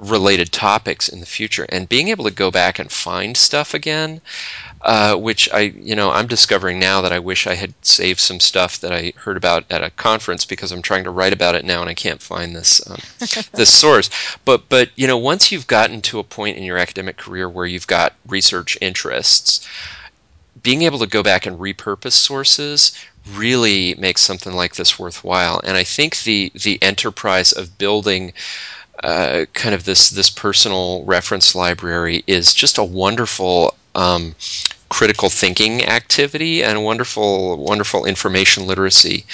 related topics in the future and being able to go back and find stuff again uh, which I, you know, I'm discovering now that I wish I had saved some stuff that I heard about at a conference because I'm trying to write about it now and I can't find this um, (laughs) this source. But but you know, once you've gotten to a point in your academic career where you've got research interests, being able to go back and repurpose sources really makes something like this worthwhile. And I think the the enterprise of building uh, kind of this this personal reference library is just a wonderful um, critical thinking activity and a wonderful, wonderful information literacy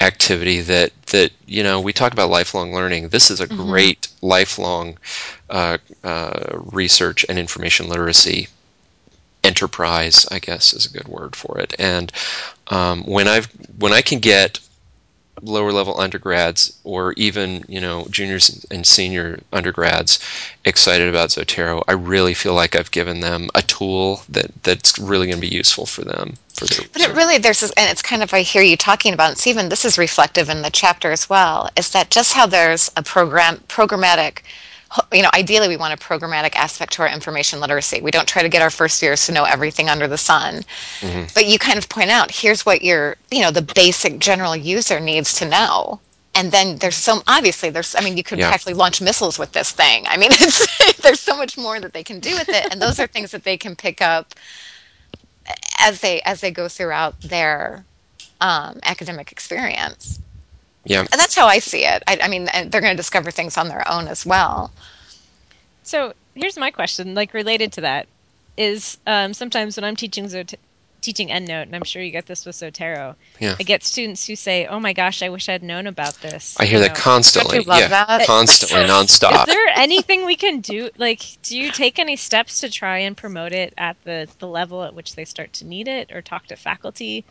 activity that that you know we talk about lifelong learning. This is a great lifelong uh, uh, research and information literacy enterprise, I guess is a good word for it. And um, when I've when I can get lower level undergrads or even you know juniors and senior undergrads excited about Zotero, I really feel like I've given them a tool that that's really going to be useful for them. For their But it really, there's this, and it's kind of, I hear you talking about, and Stephen, this is reflective in the chapter as well, is that just how there's a program, programmatic, you know, ideally we want a programmatic aspect to our information literacy. We don't try to get our first years to know everything under the sun. But you kind of point out, here's what your, you know, the basic general user needs to know. And then there's some, obviously, there's, I mean, you could Yeah. practically launch missiles with this thing. I mean, (laughs) it's, there's so much more that they can do with it. And those are things that they can pick up as they as they go throughout their um, academic experience. Yeah. And that's how I see it. I, I mean, and they're going to discover things on their own as well. So here's my question, like related to that, is um, sometimes when I'm teaching Zot- teaching EndNote, and I'm sure you get this with Zotero, Yeah. I get students who say, "Oh my gosh, I wish I'd known about this." I hear you that know. constantly. Love yeah, that? constantly, (laughs) nonstop. Is there anything we can do? Like, do you take any steps to try and promote it at the the level at which they start to need it, or talk to faculty,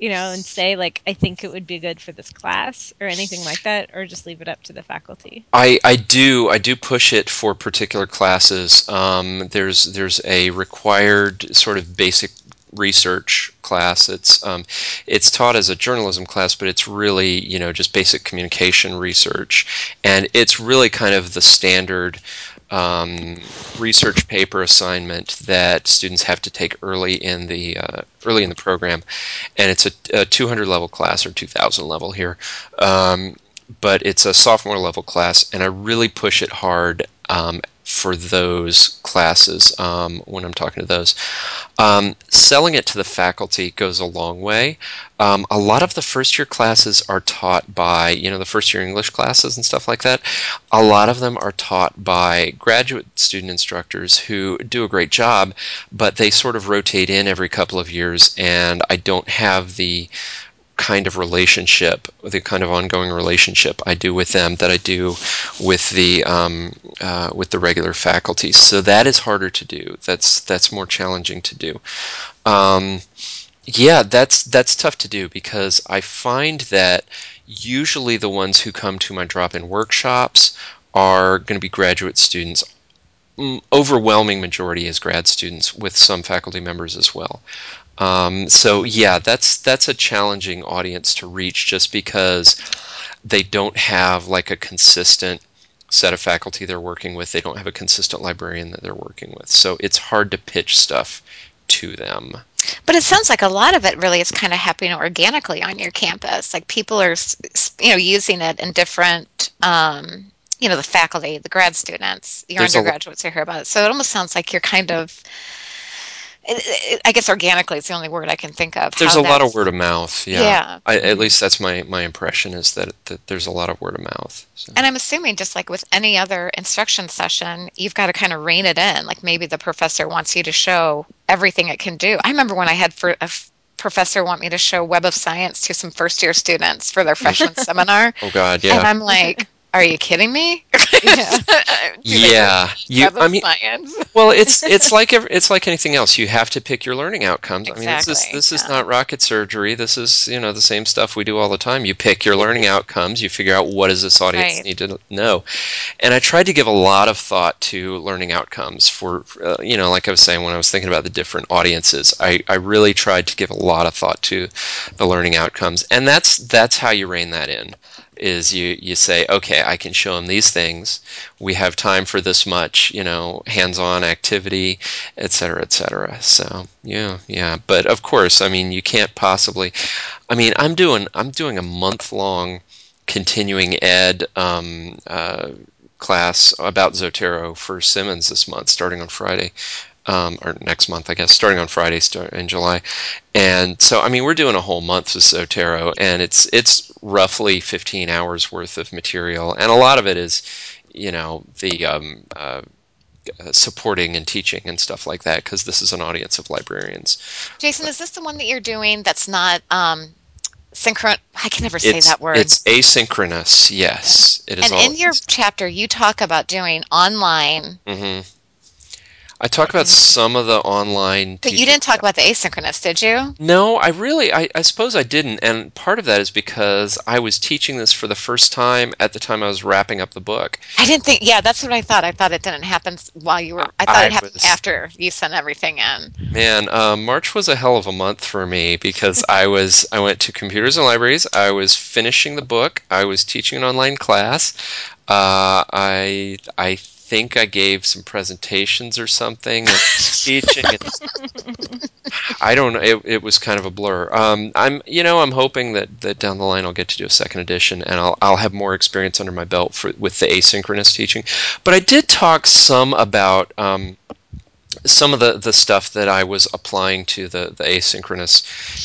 you know, and say like, "I think it would be good for this class," or anything like that, or just leave it up to the faculty? I, I do I do push it for particular classes. Um, there's there's a required sort of basic research class. It's um, it's taught as a journalism class, but it's really you know just basic communication research, and it's really kind of the standard um, research paper assignment that students have to take early in the uh, early in the program, and it's a, a 200 level class or 2,000 level here. Um, but it's a sophomore level class, and I really push it hard um, for those classes um, when I'm talking to those. Um, selling it to the faculty goes a long way. Um, a lot of the first year classes are taught by, you know, the first year English classes and stuff like that. A lot of them are taught by graduate student instructors who do a great job, but they sort of rotate in every couple of years, and I don't have the kind of relationship, the kind of ongoing relationship I do with them that I do with the um, uh, with the regular faculty. So that is harder to do. That's that's more challenging to do. Um, yeah, that's that's tough to do because I find that usually the ones who come to my drop-in workshops are going to be graduate students. Mm, Overwhelming majority is grad students with some faculty members as well. Um, so yeah, that's that's a challenging audience to reach just because they don't have like a consistent set of faculty they're working with. They don't have a consistent librarian that they're working with. So it's hard to pitch stuff to them. But it sounds like a lot of it really is kind of happening organically on your campus. Like people are, you know, using it in different, um, you know, the faculty, the grad students, your There's undergraduates who hear about it. So it almost sounds like you're kind of, Uh, uh, I guess organically is the only word I can think of. There's a lot of word of mouth. Yeah. Yeah. I, at least that's my, my impression is that, that there's a lot of word of mouth. So. And I'm assuming just like with any other instruction session, you've got to kind of rein it in. Like maybe the professor wants you to show everything it can do. I remember when I had for a professor want me to show Web of Science to some first year students for their (laughs) freshman seminar. Oh God, yeah. And. I'm like, are you kidding me? Yeah. (laughs) Do Yeah. You, I mean, Science. (laughs) well, it's it's like ev- it's like anything else. You have to pick your learning outcomes. I mean, this is Exactly, this is not rocket surgery. This is you know the same stuff we do all the time. You pick your learning outcomes. You figure out what does this audience Right. need to know. And I tried to give a lot of thought to learning outcomes for uh, you know, like I was saying when I was thinking about the different audiences. I I really tried to give a lot of thought to the learning outcomes, and that's that's how you rein that in. Is you you say okay, I can show them these things. We have time for this much, you know, hands-on activity, et cetera, et cetera. So yeah, yeah. But of course, I mean, you can't possibly. I mean, I'm doing I'm doing a month-long continuing ed um, uh, class about Zotero for Simmons this month, starting on Friday. Um, or next month, I guess, starting on Friday start in July, and so I mean we're doing a whole month with Zotero, and it's it's roughly 15 hours worth of material, and a lot of it is, you know, the um, uh, supporting and teaching and stuff like that because this is an audience of librarians. Jason, is this the one that you're doing that's not um, synchron? I can never say that word. It's asynchronous. Yes, it is. and in your chapter, you talk about doing online, hmm I talk about some of the online. but you didn't talk about the asynchronous, did you? No, I really, I, I suppose I didn't, and part of that is because I was teaching this for the first time at the time I was wrapping up the book. I didn't think. Yeah, that's what I thought. I thought it didn't happen while you were. I thought I it happened was- after you sent everything in. Man, uh, March was a hell of a month for me because I was I went to computers and libraries. I was finishing the book. I was teaching an online class. Uh, I I think I gave some presentations or something. teaching. (laughs) I don't know. It, it was kind of a blur. Um, I'm you know I'm hoping that, that down the line I'll get to do a second edition and I'll I'll have more experience under my belt for with the asynchronous teaching. But I did talk some about. Um, some of the, the stuff that I was applying to the, the asynchronous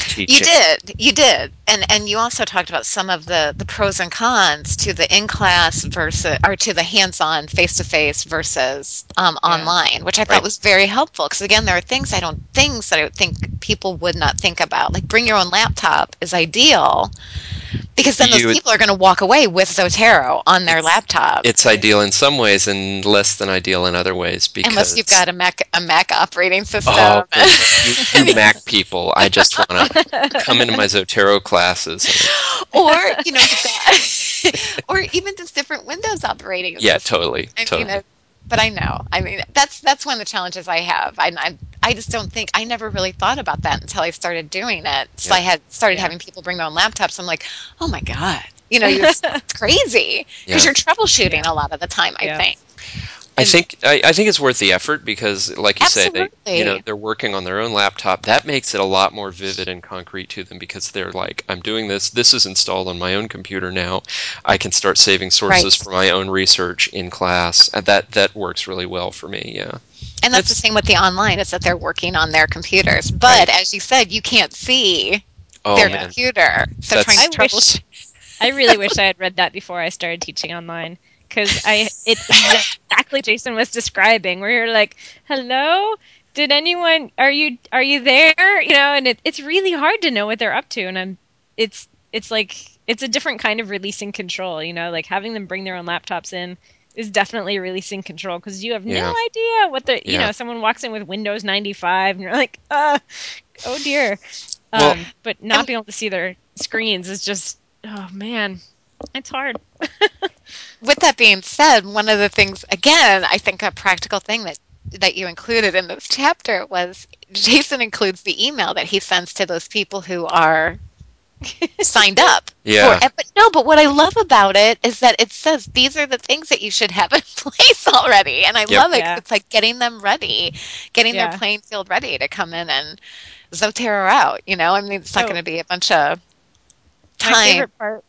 teaching. You did, you did, and and you also talked about some of the the pros and cons to the in class versus or to the hands on face to face versus um, online, which I thought Right. was very helpful because again, there are things I don't things that I think people would not think about. Like bring your own laptop is ideal because then those You people are going to walk away with Zotero on their laptop. It's ideal in some ways and less than ideal in other ways because Unless you've got a Mac a Mac operating oh, system. Oh, (laughs) you, you Mac people! I just want to come into my Zotero classes. and- (laughs) or you know got (laughs) or even just different windows operating yeah, systems. totally, totally. But I know. I mean, that's that's one of the challenges I have. I, I I just don't think I never really thought about that until I started doing it. So Yeah. I had started having people bring their own laptops. I'm like, oh my god, you know, it's, (laughs) it's crazy because Yeah. you're troubleshooting a lot of the time. I Yeah. think. I think I, I think it's worth the effort because, like you say, they, you know they're working on their own laptop. That makes it a lot more vivid and concrete to them because they're like, I'm doing this. This is installed on my own computer now. I can start saving sources Right. for my own research in class. And that that works really well for me. Yeah. And that's the same with the online. Is that they're working on their computers, but as you said, you can't see Oh their man. computer. So That's- trying I to wish. I really (laughs) wish I had read that before I started teaching online because I it's exactly Jason was describing where you're like, "Hello, did anyone are you are you there?" You know, and it, it's really hard to know what they're up to, and I'm it's it's like it's a different kind of releasing control. You know, like having them bring their own laptops in is definitely releasing control because you have Yeah. no idea what the you Yeah. know someone walks in with Windows 95 and you're like, uh, oh dear. Um, but not being able to see their screens is just oh man, it's hard. (laughs) with that being said, one of the things, again, I think a practical thing that that you included in this chapter was Jason includes the email that he sends to those people who are (laughs) signed up. Yeah. For, but no, but what I love about it is that it says these are the things that you should have in (laughs) place already, and I Yep. love it. Yeah. It's like getting them ready, getting Yeah. their playing field ready to come in and Zotero out. You know, I mean, it's not Oh. going to be a bunch of My time. favorite part.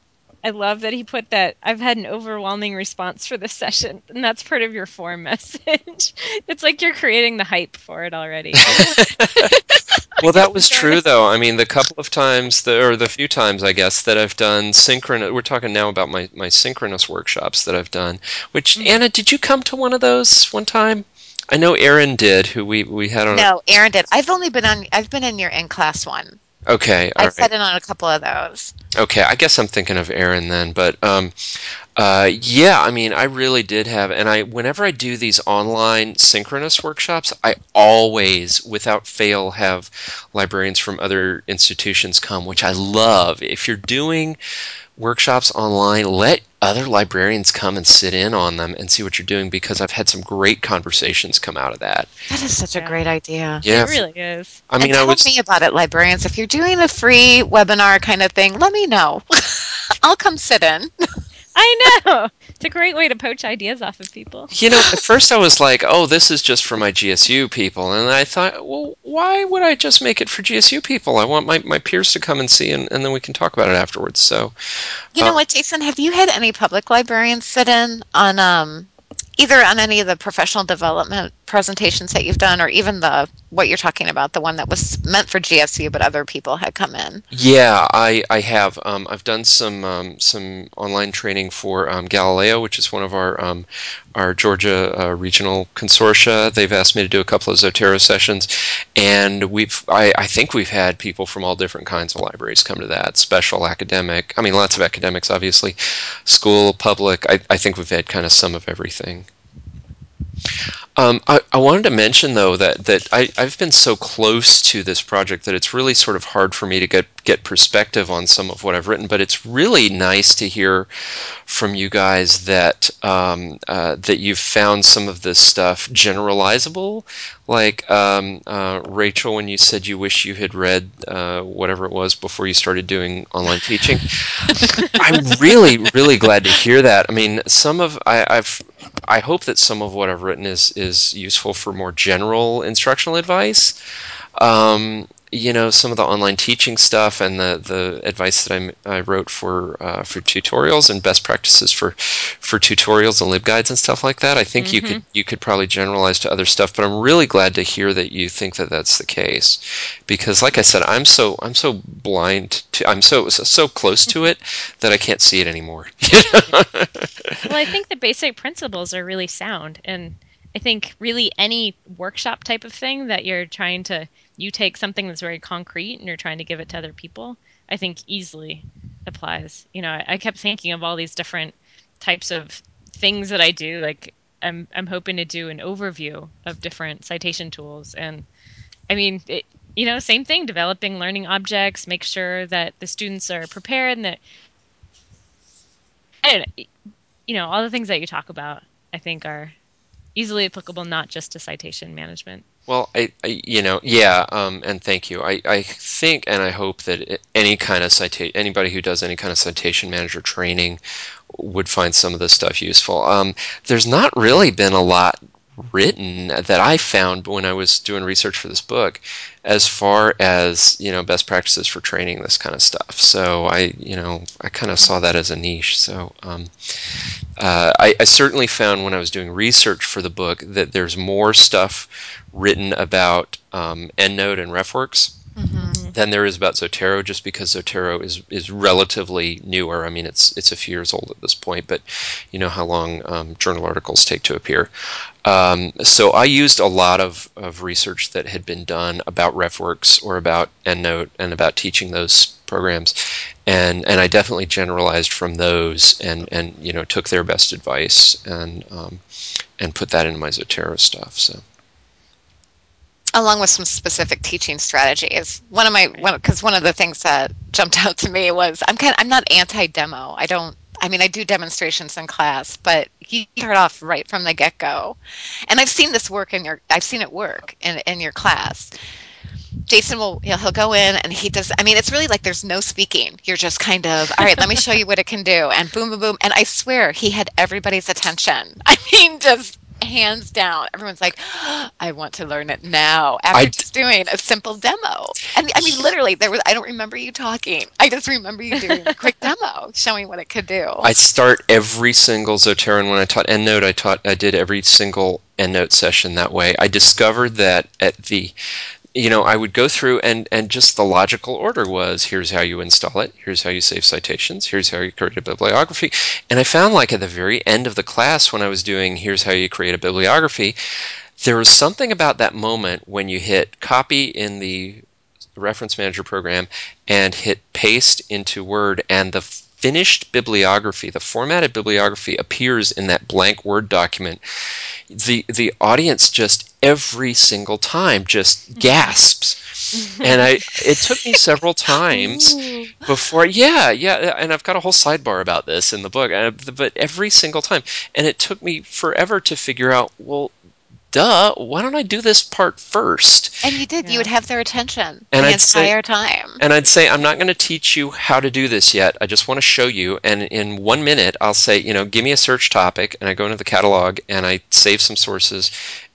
I love that he put that. I've had an overwhelming response for this session, and that's part of your form (laughs) message. it's like you're creating the hype for it already. (laughs) well, that was true, though. I mean, the couple of times, the, or the few times, I guess, that I've done synchronous. We're talking now about my, my synchronous workshops that I've done. Which mm-hmm. Anna, did you come to one of those one time? I know Aaron did, who we we had on. No, Aaron did. I've only been on. I've been in your in class one. Okay, all I right. sat in on a couple of those. Okay, I guess I'm thinking of Aaron then, but um, uh, yeah, I mean, I really did have, and I whenever I do these online synchronous workshops, I always, without fail, have librarians from other institutions come, which I love. If you're doing workshops online, let other librarians come and sit in on them and see what you're doing because I've had some great conversations come out of that. That is such a great idea. Yeah, it really is. I mean, and I tell was. me about it, librarians. If you're doing a free webinar kind of thing, let me know. (laughs) I'll come sit in. (laughs) I know. It's a great way to poach ideas off of people. You know, at first I was like, "Oh, this is just for my GSU people," and I thought, "Well, why would I just make it for GSU people? I want my, my peers to come and see, and, and then we can talk about it afterwards." So, You know Uh, what, Jason? Have you had any public librarians sit in on um, either on any of the professional development presentations that you've done, or even the what you're talking about, the one that was meant for GSU, but other people had come in? Yeah, I, I have. Um, I've done some um, some online training for um, Galileo, which is one of our um, our Georgia uh, regional consortia. They've asked me to do a couple of Zotero sessions, and we've I, I think we've had people from all different kinds of libraries come to that. Special academic, I mean, lots of academics, obviously, school, public. I, I think we've had kind of some of everything. Um, I, I wanted to mention though that that I, I've been so close to this project that it's really sort of hard for me to get get perspective on some of what I've written. But it's really nice to hear from you guys that um, uh, that you've found some of this stuff generalizable. Like um, uh, Rachel, when you said you wish you had read uh, whatever it was before you started doing online teaching, (laughs) I'm really really glad to hear that. I mean, some of I, I've I hope that some of what I've written is is useful for more general instructional advice. Um, you know, some of the online teaching stuff and the, the advice that I'm, I wrote for uh, for tutorials and best practices for for tutorials and libguides and stuff like that. I think you could you could probably generalize to other stuff, but I'm really glad to hear that you think that that's the case, because like I said, I'm so I'm so blind to I'm so so close to it that I can't see it anymore. (laughs) well, I think the basic principles are really sound, and I think really any workshop type of thing that you're trying to you take something that's very concrete and you're trying to give it to other people, I think easily applies. You know, I, kept thinking of all these different types of things that I do. Like I'm I'm hoping to do an overview of different citation tools, and I mean, it, you know, same thing. Developing learning objects, make sure that the students are prepared and that, and you know, all the things that you talk about, I think are easily applicable not just to citation management. Well, I, I you know, yeah, um, and thank you. I, I think and I hope that any kind of citation, anybody who does any kind of citation manager training would find some of this stuff useful. Um, there's not really been a lot written that I found when I was doing research for this book, as far as you know, best practices for training this kind of stuff. So I, you know, I kind of saw that as a niche. So um, uh, I, I certainly found when I was doing research for the book that there's more stuff written about um, EndNote and RefWorks than there is about Zotero, just because Zotero is is relatively newer. I mean, it's it's a few years old at this point, but you know how long um, journal articles take to appear. Um, so I used a lot of, of research that had been done about RefWorks or about EndNote and about teaching those programs, and and I definitely generalized from those and and you know took their best advice and um, and put that into my Zotero stuff. So along with some specific teaching strategies. One of my because one, of the things that jumped (laughs) out to me was I'm kind of, I'm not anti demo. I don't. I mean, I do demonstrations in class, but you start off right from the get go, and I've seen this work in your. I've seen it work in in your class. Jason will he'll, he'll go in and he does. I mean, it's really like there's no speaking. You're just kind of all right. Let me show you what it can do, and boom, boom, boom. And I swear he had everybody's attention. (laughs) I mean, just hands down. Everyone's like, (gasps) I want to learn it now after I just doing a simple demo. And I mean, literally, there was. I don't remember you talking. I just remember you doing a quick demo, (laughs) showing what it could do. I start every single Zotero, and when I taught EndNote, I taught I did every single EndNote session that way. I discovered that at the you know, I would go through and, and just the logical order was here's how you install it, here's how you save citations, here's how you create a bibliography. And I found like at the very end of the class when I was doing here's how you create a bibliography, there was something about that moment when you hit copy in the reference manager program and hit paste into Word and the finished bibliography, the formatted bibliography appears in that blank Word document. The the audience just every single time just (laughs) gasps. and I it took me several (laughs) times before yeah, yeah, and I've got a whole sidebar about this in the book, uh, but every single time and it took me forever to figure out well duh, why don't I do this part first? And you did. You would have their attention And the I'd say- entire time. And I'd say, I'm not going to teach you how to do this yet. I just want to show you. And in one minute, I'll say, you know, give me a search topic. And I go into the catalog and I save some sources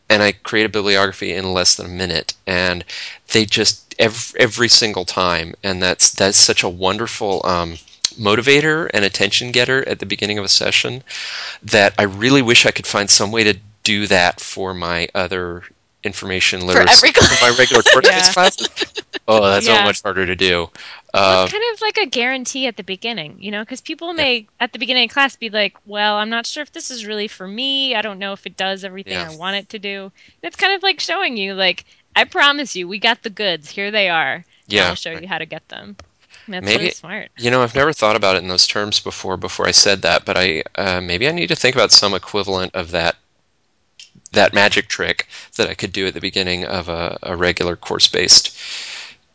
and I create a bibliography in less than a minute. And they just, every, every single time. And that's, that's such a wonderful, um, motivator and attention getter at the beginning of a session that I really wish I could find some way to do that for my other information literacy every class. (laughs) my regular course Yeah. classes. Oh, that's so much harder to do. Well, Uh, it's kind of like a guarantee at the beginning, you know, because people may at the beginning of class be like, "Well, I'm not sure if this is really for me. I don't know if it does everything Yeah. I want it to do." It's kind of like showing you, like, I promise you, we got the goods. Here they are. Yeah. I'll show you how to get them. And That's Maybe- really smart. You know, I've never thought about it in those terms before. Before I said that, but I uh, maybe I need to think about some equivalent of that that magic trick that I could do at the beginning of a, a regular course-based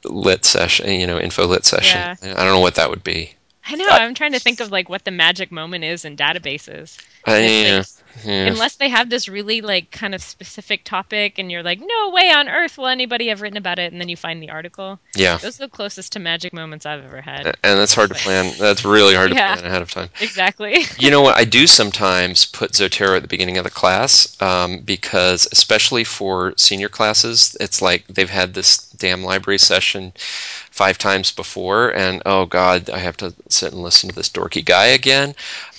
lit session. You know, info lit session. Yeah. I don't know what that would be. I know. Uh, I'm trying to think of like what the magic moment is in databases. It's yeah, yeah. Unless they have this really like kind of specific topic, and you're like, "No way on earth will anybody have written about it," and then you find the article. yeah. Those are the closest to magic moments I've ever had. And that's hard to plan. That's really hard to plan ahead of time. Exactly. (laughs) You know what? I do sometimes put Zotero at the beginning of the class um, because, especially for senior classes, it's like they've had this damn library session five times before, and oh god, I have to sit and listen to this dorky guy again.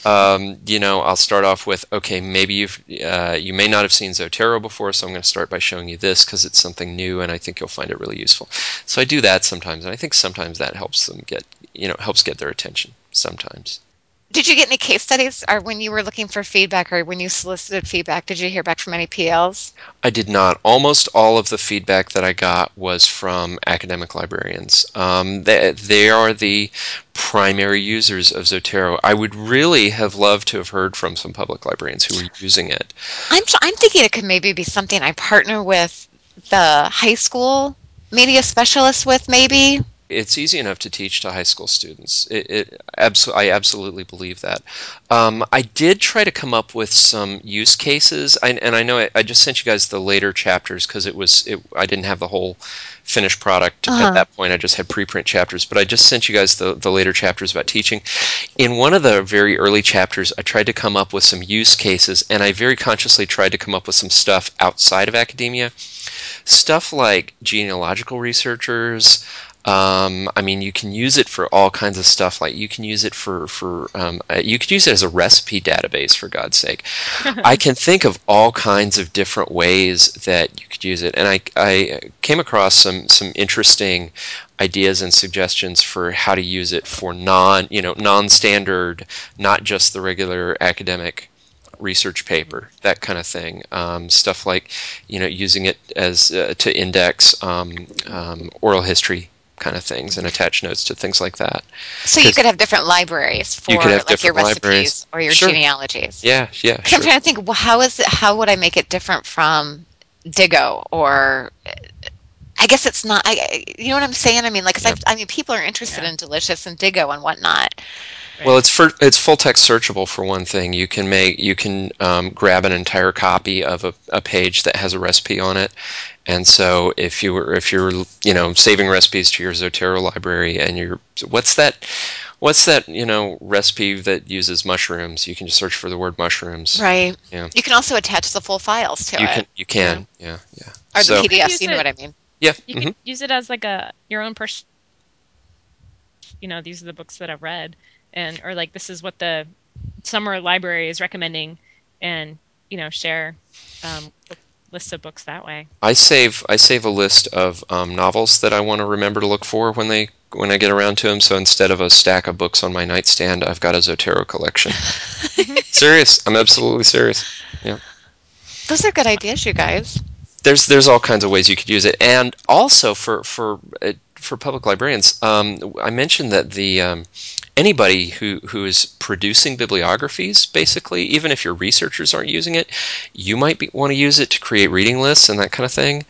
Um, you know, I'll start off with, okay, maybe you've uh, you may not have seen Zotero before, so I'm going to start by showing you this because it's something new, and I think you'll find it really useful. So I do that sometimes, and I think sometimes that helps them get, you know, helps get their attention. Sometimes. Did you get any case studies, or when you were looking for feedback, or when you solicited feedback, did you hear back from any PLs? I did not. Almost all of the feedback that I got was from academic librarians. Um, they, they are the primary users of Zotero. I would really have loved to have heard from some public librarians who were using it. I'm I'm thinking it could maybe be something I partner with the high school media specialist with, maybe. It's easy enough to teach to high school students. It, it abso- I absolutely believe that. Um, I did try to come up with some use cases, I, and I know I, I just sent you guys the later chapters because it was it, I didn't have the whole finished product Uh-huh. at that point. I just had preprint chapters, but I just sent you guys the, the later chapters about teaching. In one of the very early chapters, I tried to come up with some use cases, and I very consciously tried to come up with some stuff outside of academia. Stuff like genealogical researchers. Um, I mean, you can use it for all kinds of stuff. Like you can use it for for um, uh, you could use it as a recipe database. For God's sake, (laughs) I can think of all kinds of different ways that you could use it. And I I came across some some interesting ideas and suggestions for how to use it for non you know non-standard, not just the regular academic research paper, that kind of thing. Um, stuff like, you know, using it as uh, to index um, um, oral history kind of things and attach notes to things like that. So you could have different libraries for You could have like your recipes libraries. or your Sure. genealogies. Yeah, yeah, 'Cause I'm trying to think, well, how is it? How would I make it different from Diigo or? I guess it's not. I, you know what I'm saying? I mean, like, 'cause Yeah. I, mean, people are interested in delicious and Diigo and whatnot. Well, it's for, it's full text searchable for one thing. You can make you can um, grab an entire copy of a, a page that has a recipe on it, and so if you were if you're you know saving recipes to your Zotero library and you're what's that what's that you know recipe that uses mushrooms? You can just search for the word mushrooms. Right. Yeah. You can also attach the full files to You it, can you can yeah yeah. or so, the PDFs. Use You know it- what I mean? yeah. You mhm. can use it as like a your own person. You know, these are the books that I've read, and or like this is what the summer library is recommending, and you know share um, lists of books that way. I save I save a list of um, novels that I want to remember to look for when they when I get around to them. So instead of a stack of books on my nightstand, I've got a Zotero collection. (laughs) serious, I'm absolutely serious. Yeah. Those are good ideas, you guys. There's there's all kinds of ways you could use it, and also for for uh, for public librarians, um, I mentioned that the um, anybody who who is producing bibliographies, basically, even if your researchers aren't using it, you might be, want to use it to create reading lists and that kind of thing.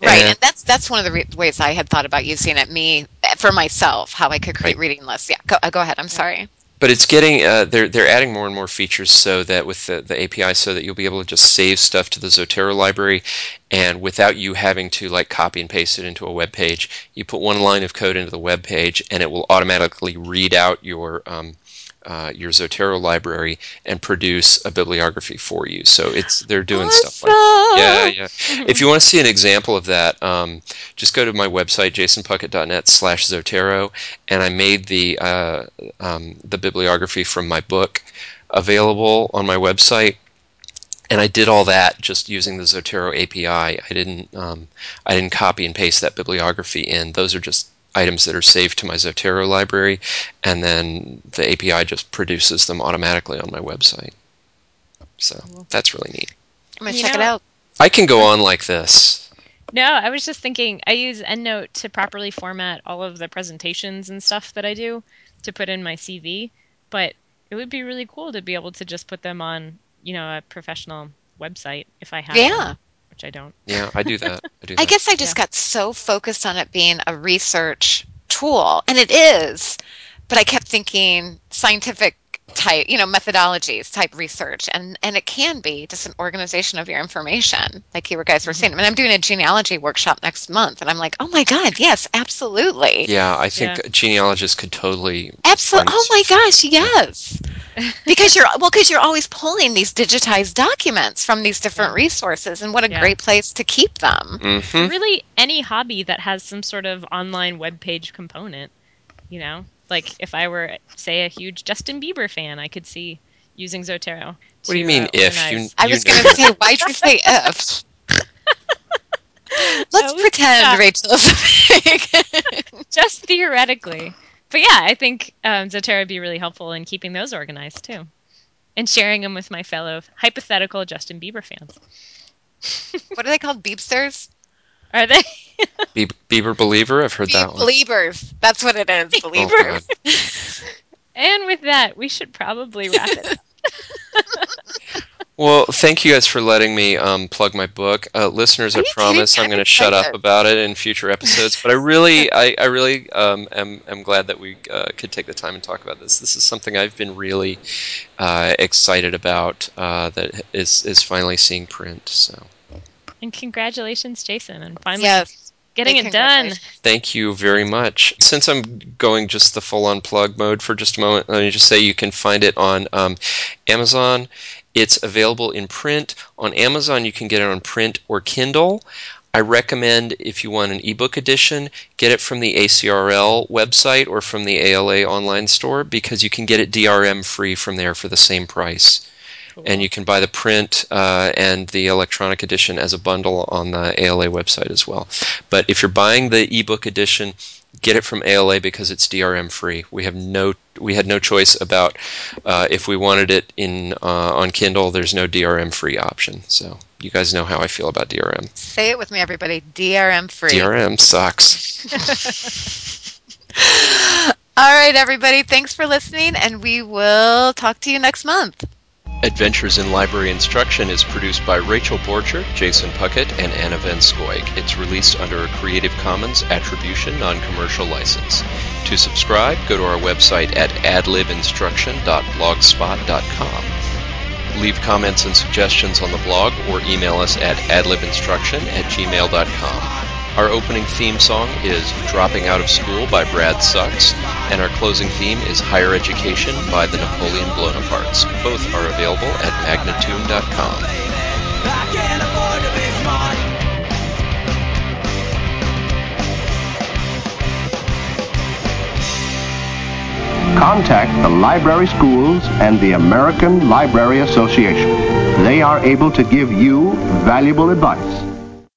Right, And- and that's that's one of the re- ways I had thought about using it me for myself, how I could create Right. reading lists. Yeah, go, uh, go ahead. I'm sorry. But it's getting uh, they're they're adding more and more features so that with the, the API so that you'll be able to just save stuff to the Zotero library. And without you having to like copy and paste it into a web page, you put one line of code into the web page and it will automatically read out your um, uh, your Zotero library and produce a bibliography for you. So it's they're doing stuff like yeah, yeah. If you want to see an example of that, um, just go to my website, jasonpuckett.net slash Zotero, and I made the uh, um, the bibliography from my book available on my website. and I did all that just using the Zotero API. I didn't um, I didn't copy and paste that bibliography in. Those are just items that are saved to my Zotero library, and then the API just produces them automatically on my website. So that's really neat. I'm gonna You check it out. I can go on like this. No, I was just thinking I use EndNote to properly format all of the presentations and stuff that I do to put in my CV, but it would be really cool to be able to just put them on, you know, a professional website if I had Yeah. one, which I don't. Yeah, I do that. I do (laughs) that. I guess I just got so focused on it being a research tool, and it is, but I kept thinking scientific type, you know, methodologies type research, and and it can be just an organization of your information, like you guys were saying. I mean, I'm doing a genealogy workshop next month, and I'm like, oh my god, yes, absolutely, Yeah, I think Yeah. genealogists could totally. absolutely. Oh my gosh, yes. (laughs) because you're well, because you're always pulling these digitized documents from these different resources, and what a Yeah. great place to keep them. Mhm. Really, any hobby that has some sort of online web page component, you know, like if I were, say, a huge Justin Bieber fan, I could see using Zotero. What do you mean uh, if you? organize- I was going to say, why'd you say (laughs) if? Let's pretend stop. Rachel's fake. (laughs) just theoretically. But yeah, I think um, Zotero would be really helpful in keeping those organized too, and sharing them with my fellow hypothetical Justin Bieber fans. (laughs) what are they called? Beepsters? Are they? (laughs) Bieber, Bieber believer? I've heard that one. Believers. That's what it is. (laughs) Oh, Believers. God. (laughs) and with that, we should probably wrap it. up. Well, thank you guys for letting me um, plug my book, uh, listeners. Are I promise? I'm going to shut up about it in future episodes. But I really, I, I really um, am, am glad that we uh, could take the time and talk about this. This is something I've been really uh, excited about uh, that is is finally seeing print. So and congratulations, Jason, and finally Yes. getting it done. Thank you very much. Since I'm going just the full on plug mode for just a moment, let me just say you can find it on um, Amazon. It's available in print. On Amazon, you can get it on print or Kindle. I recommend if you want an ebook edition, get it from the ACRL website or from the ALA online store because you can get it DRM free from there for the same price. And you can buy the print uh, and the electronic edition as a bundle on the ALA website as well. But if you're buying the ebook edition, get it from ALA because it's DRM free. We have no we had no choice about uh, if we wanted it in uh, on Kindle. There's no DRM free option. So you guys know how I feel about DRM. Say it with me, everybody. DRM free. DRM sucks. (laughs) All right, everybody. Thanks for listening, and we will talk to you next month. Adventures in Library Instruction is produced by Rachel Borchardt, Jason Puckett, and Anna Van. It's released under a Creative Commons Attribution Non-Commercial License. To subscribe, go to our website at adlibinstruction.blogspot.com. Leave comments and suggestions on the blog or email us at adlibinstruction at gmail.com. Our opening theme song is Dropping Out of School by Brad Sucks, and our closing theme is Higher Education by the Napoleon Bonapartes. Both are available at smart. Contact the library schools and the American Library Association. They are able to give you valuable advice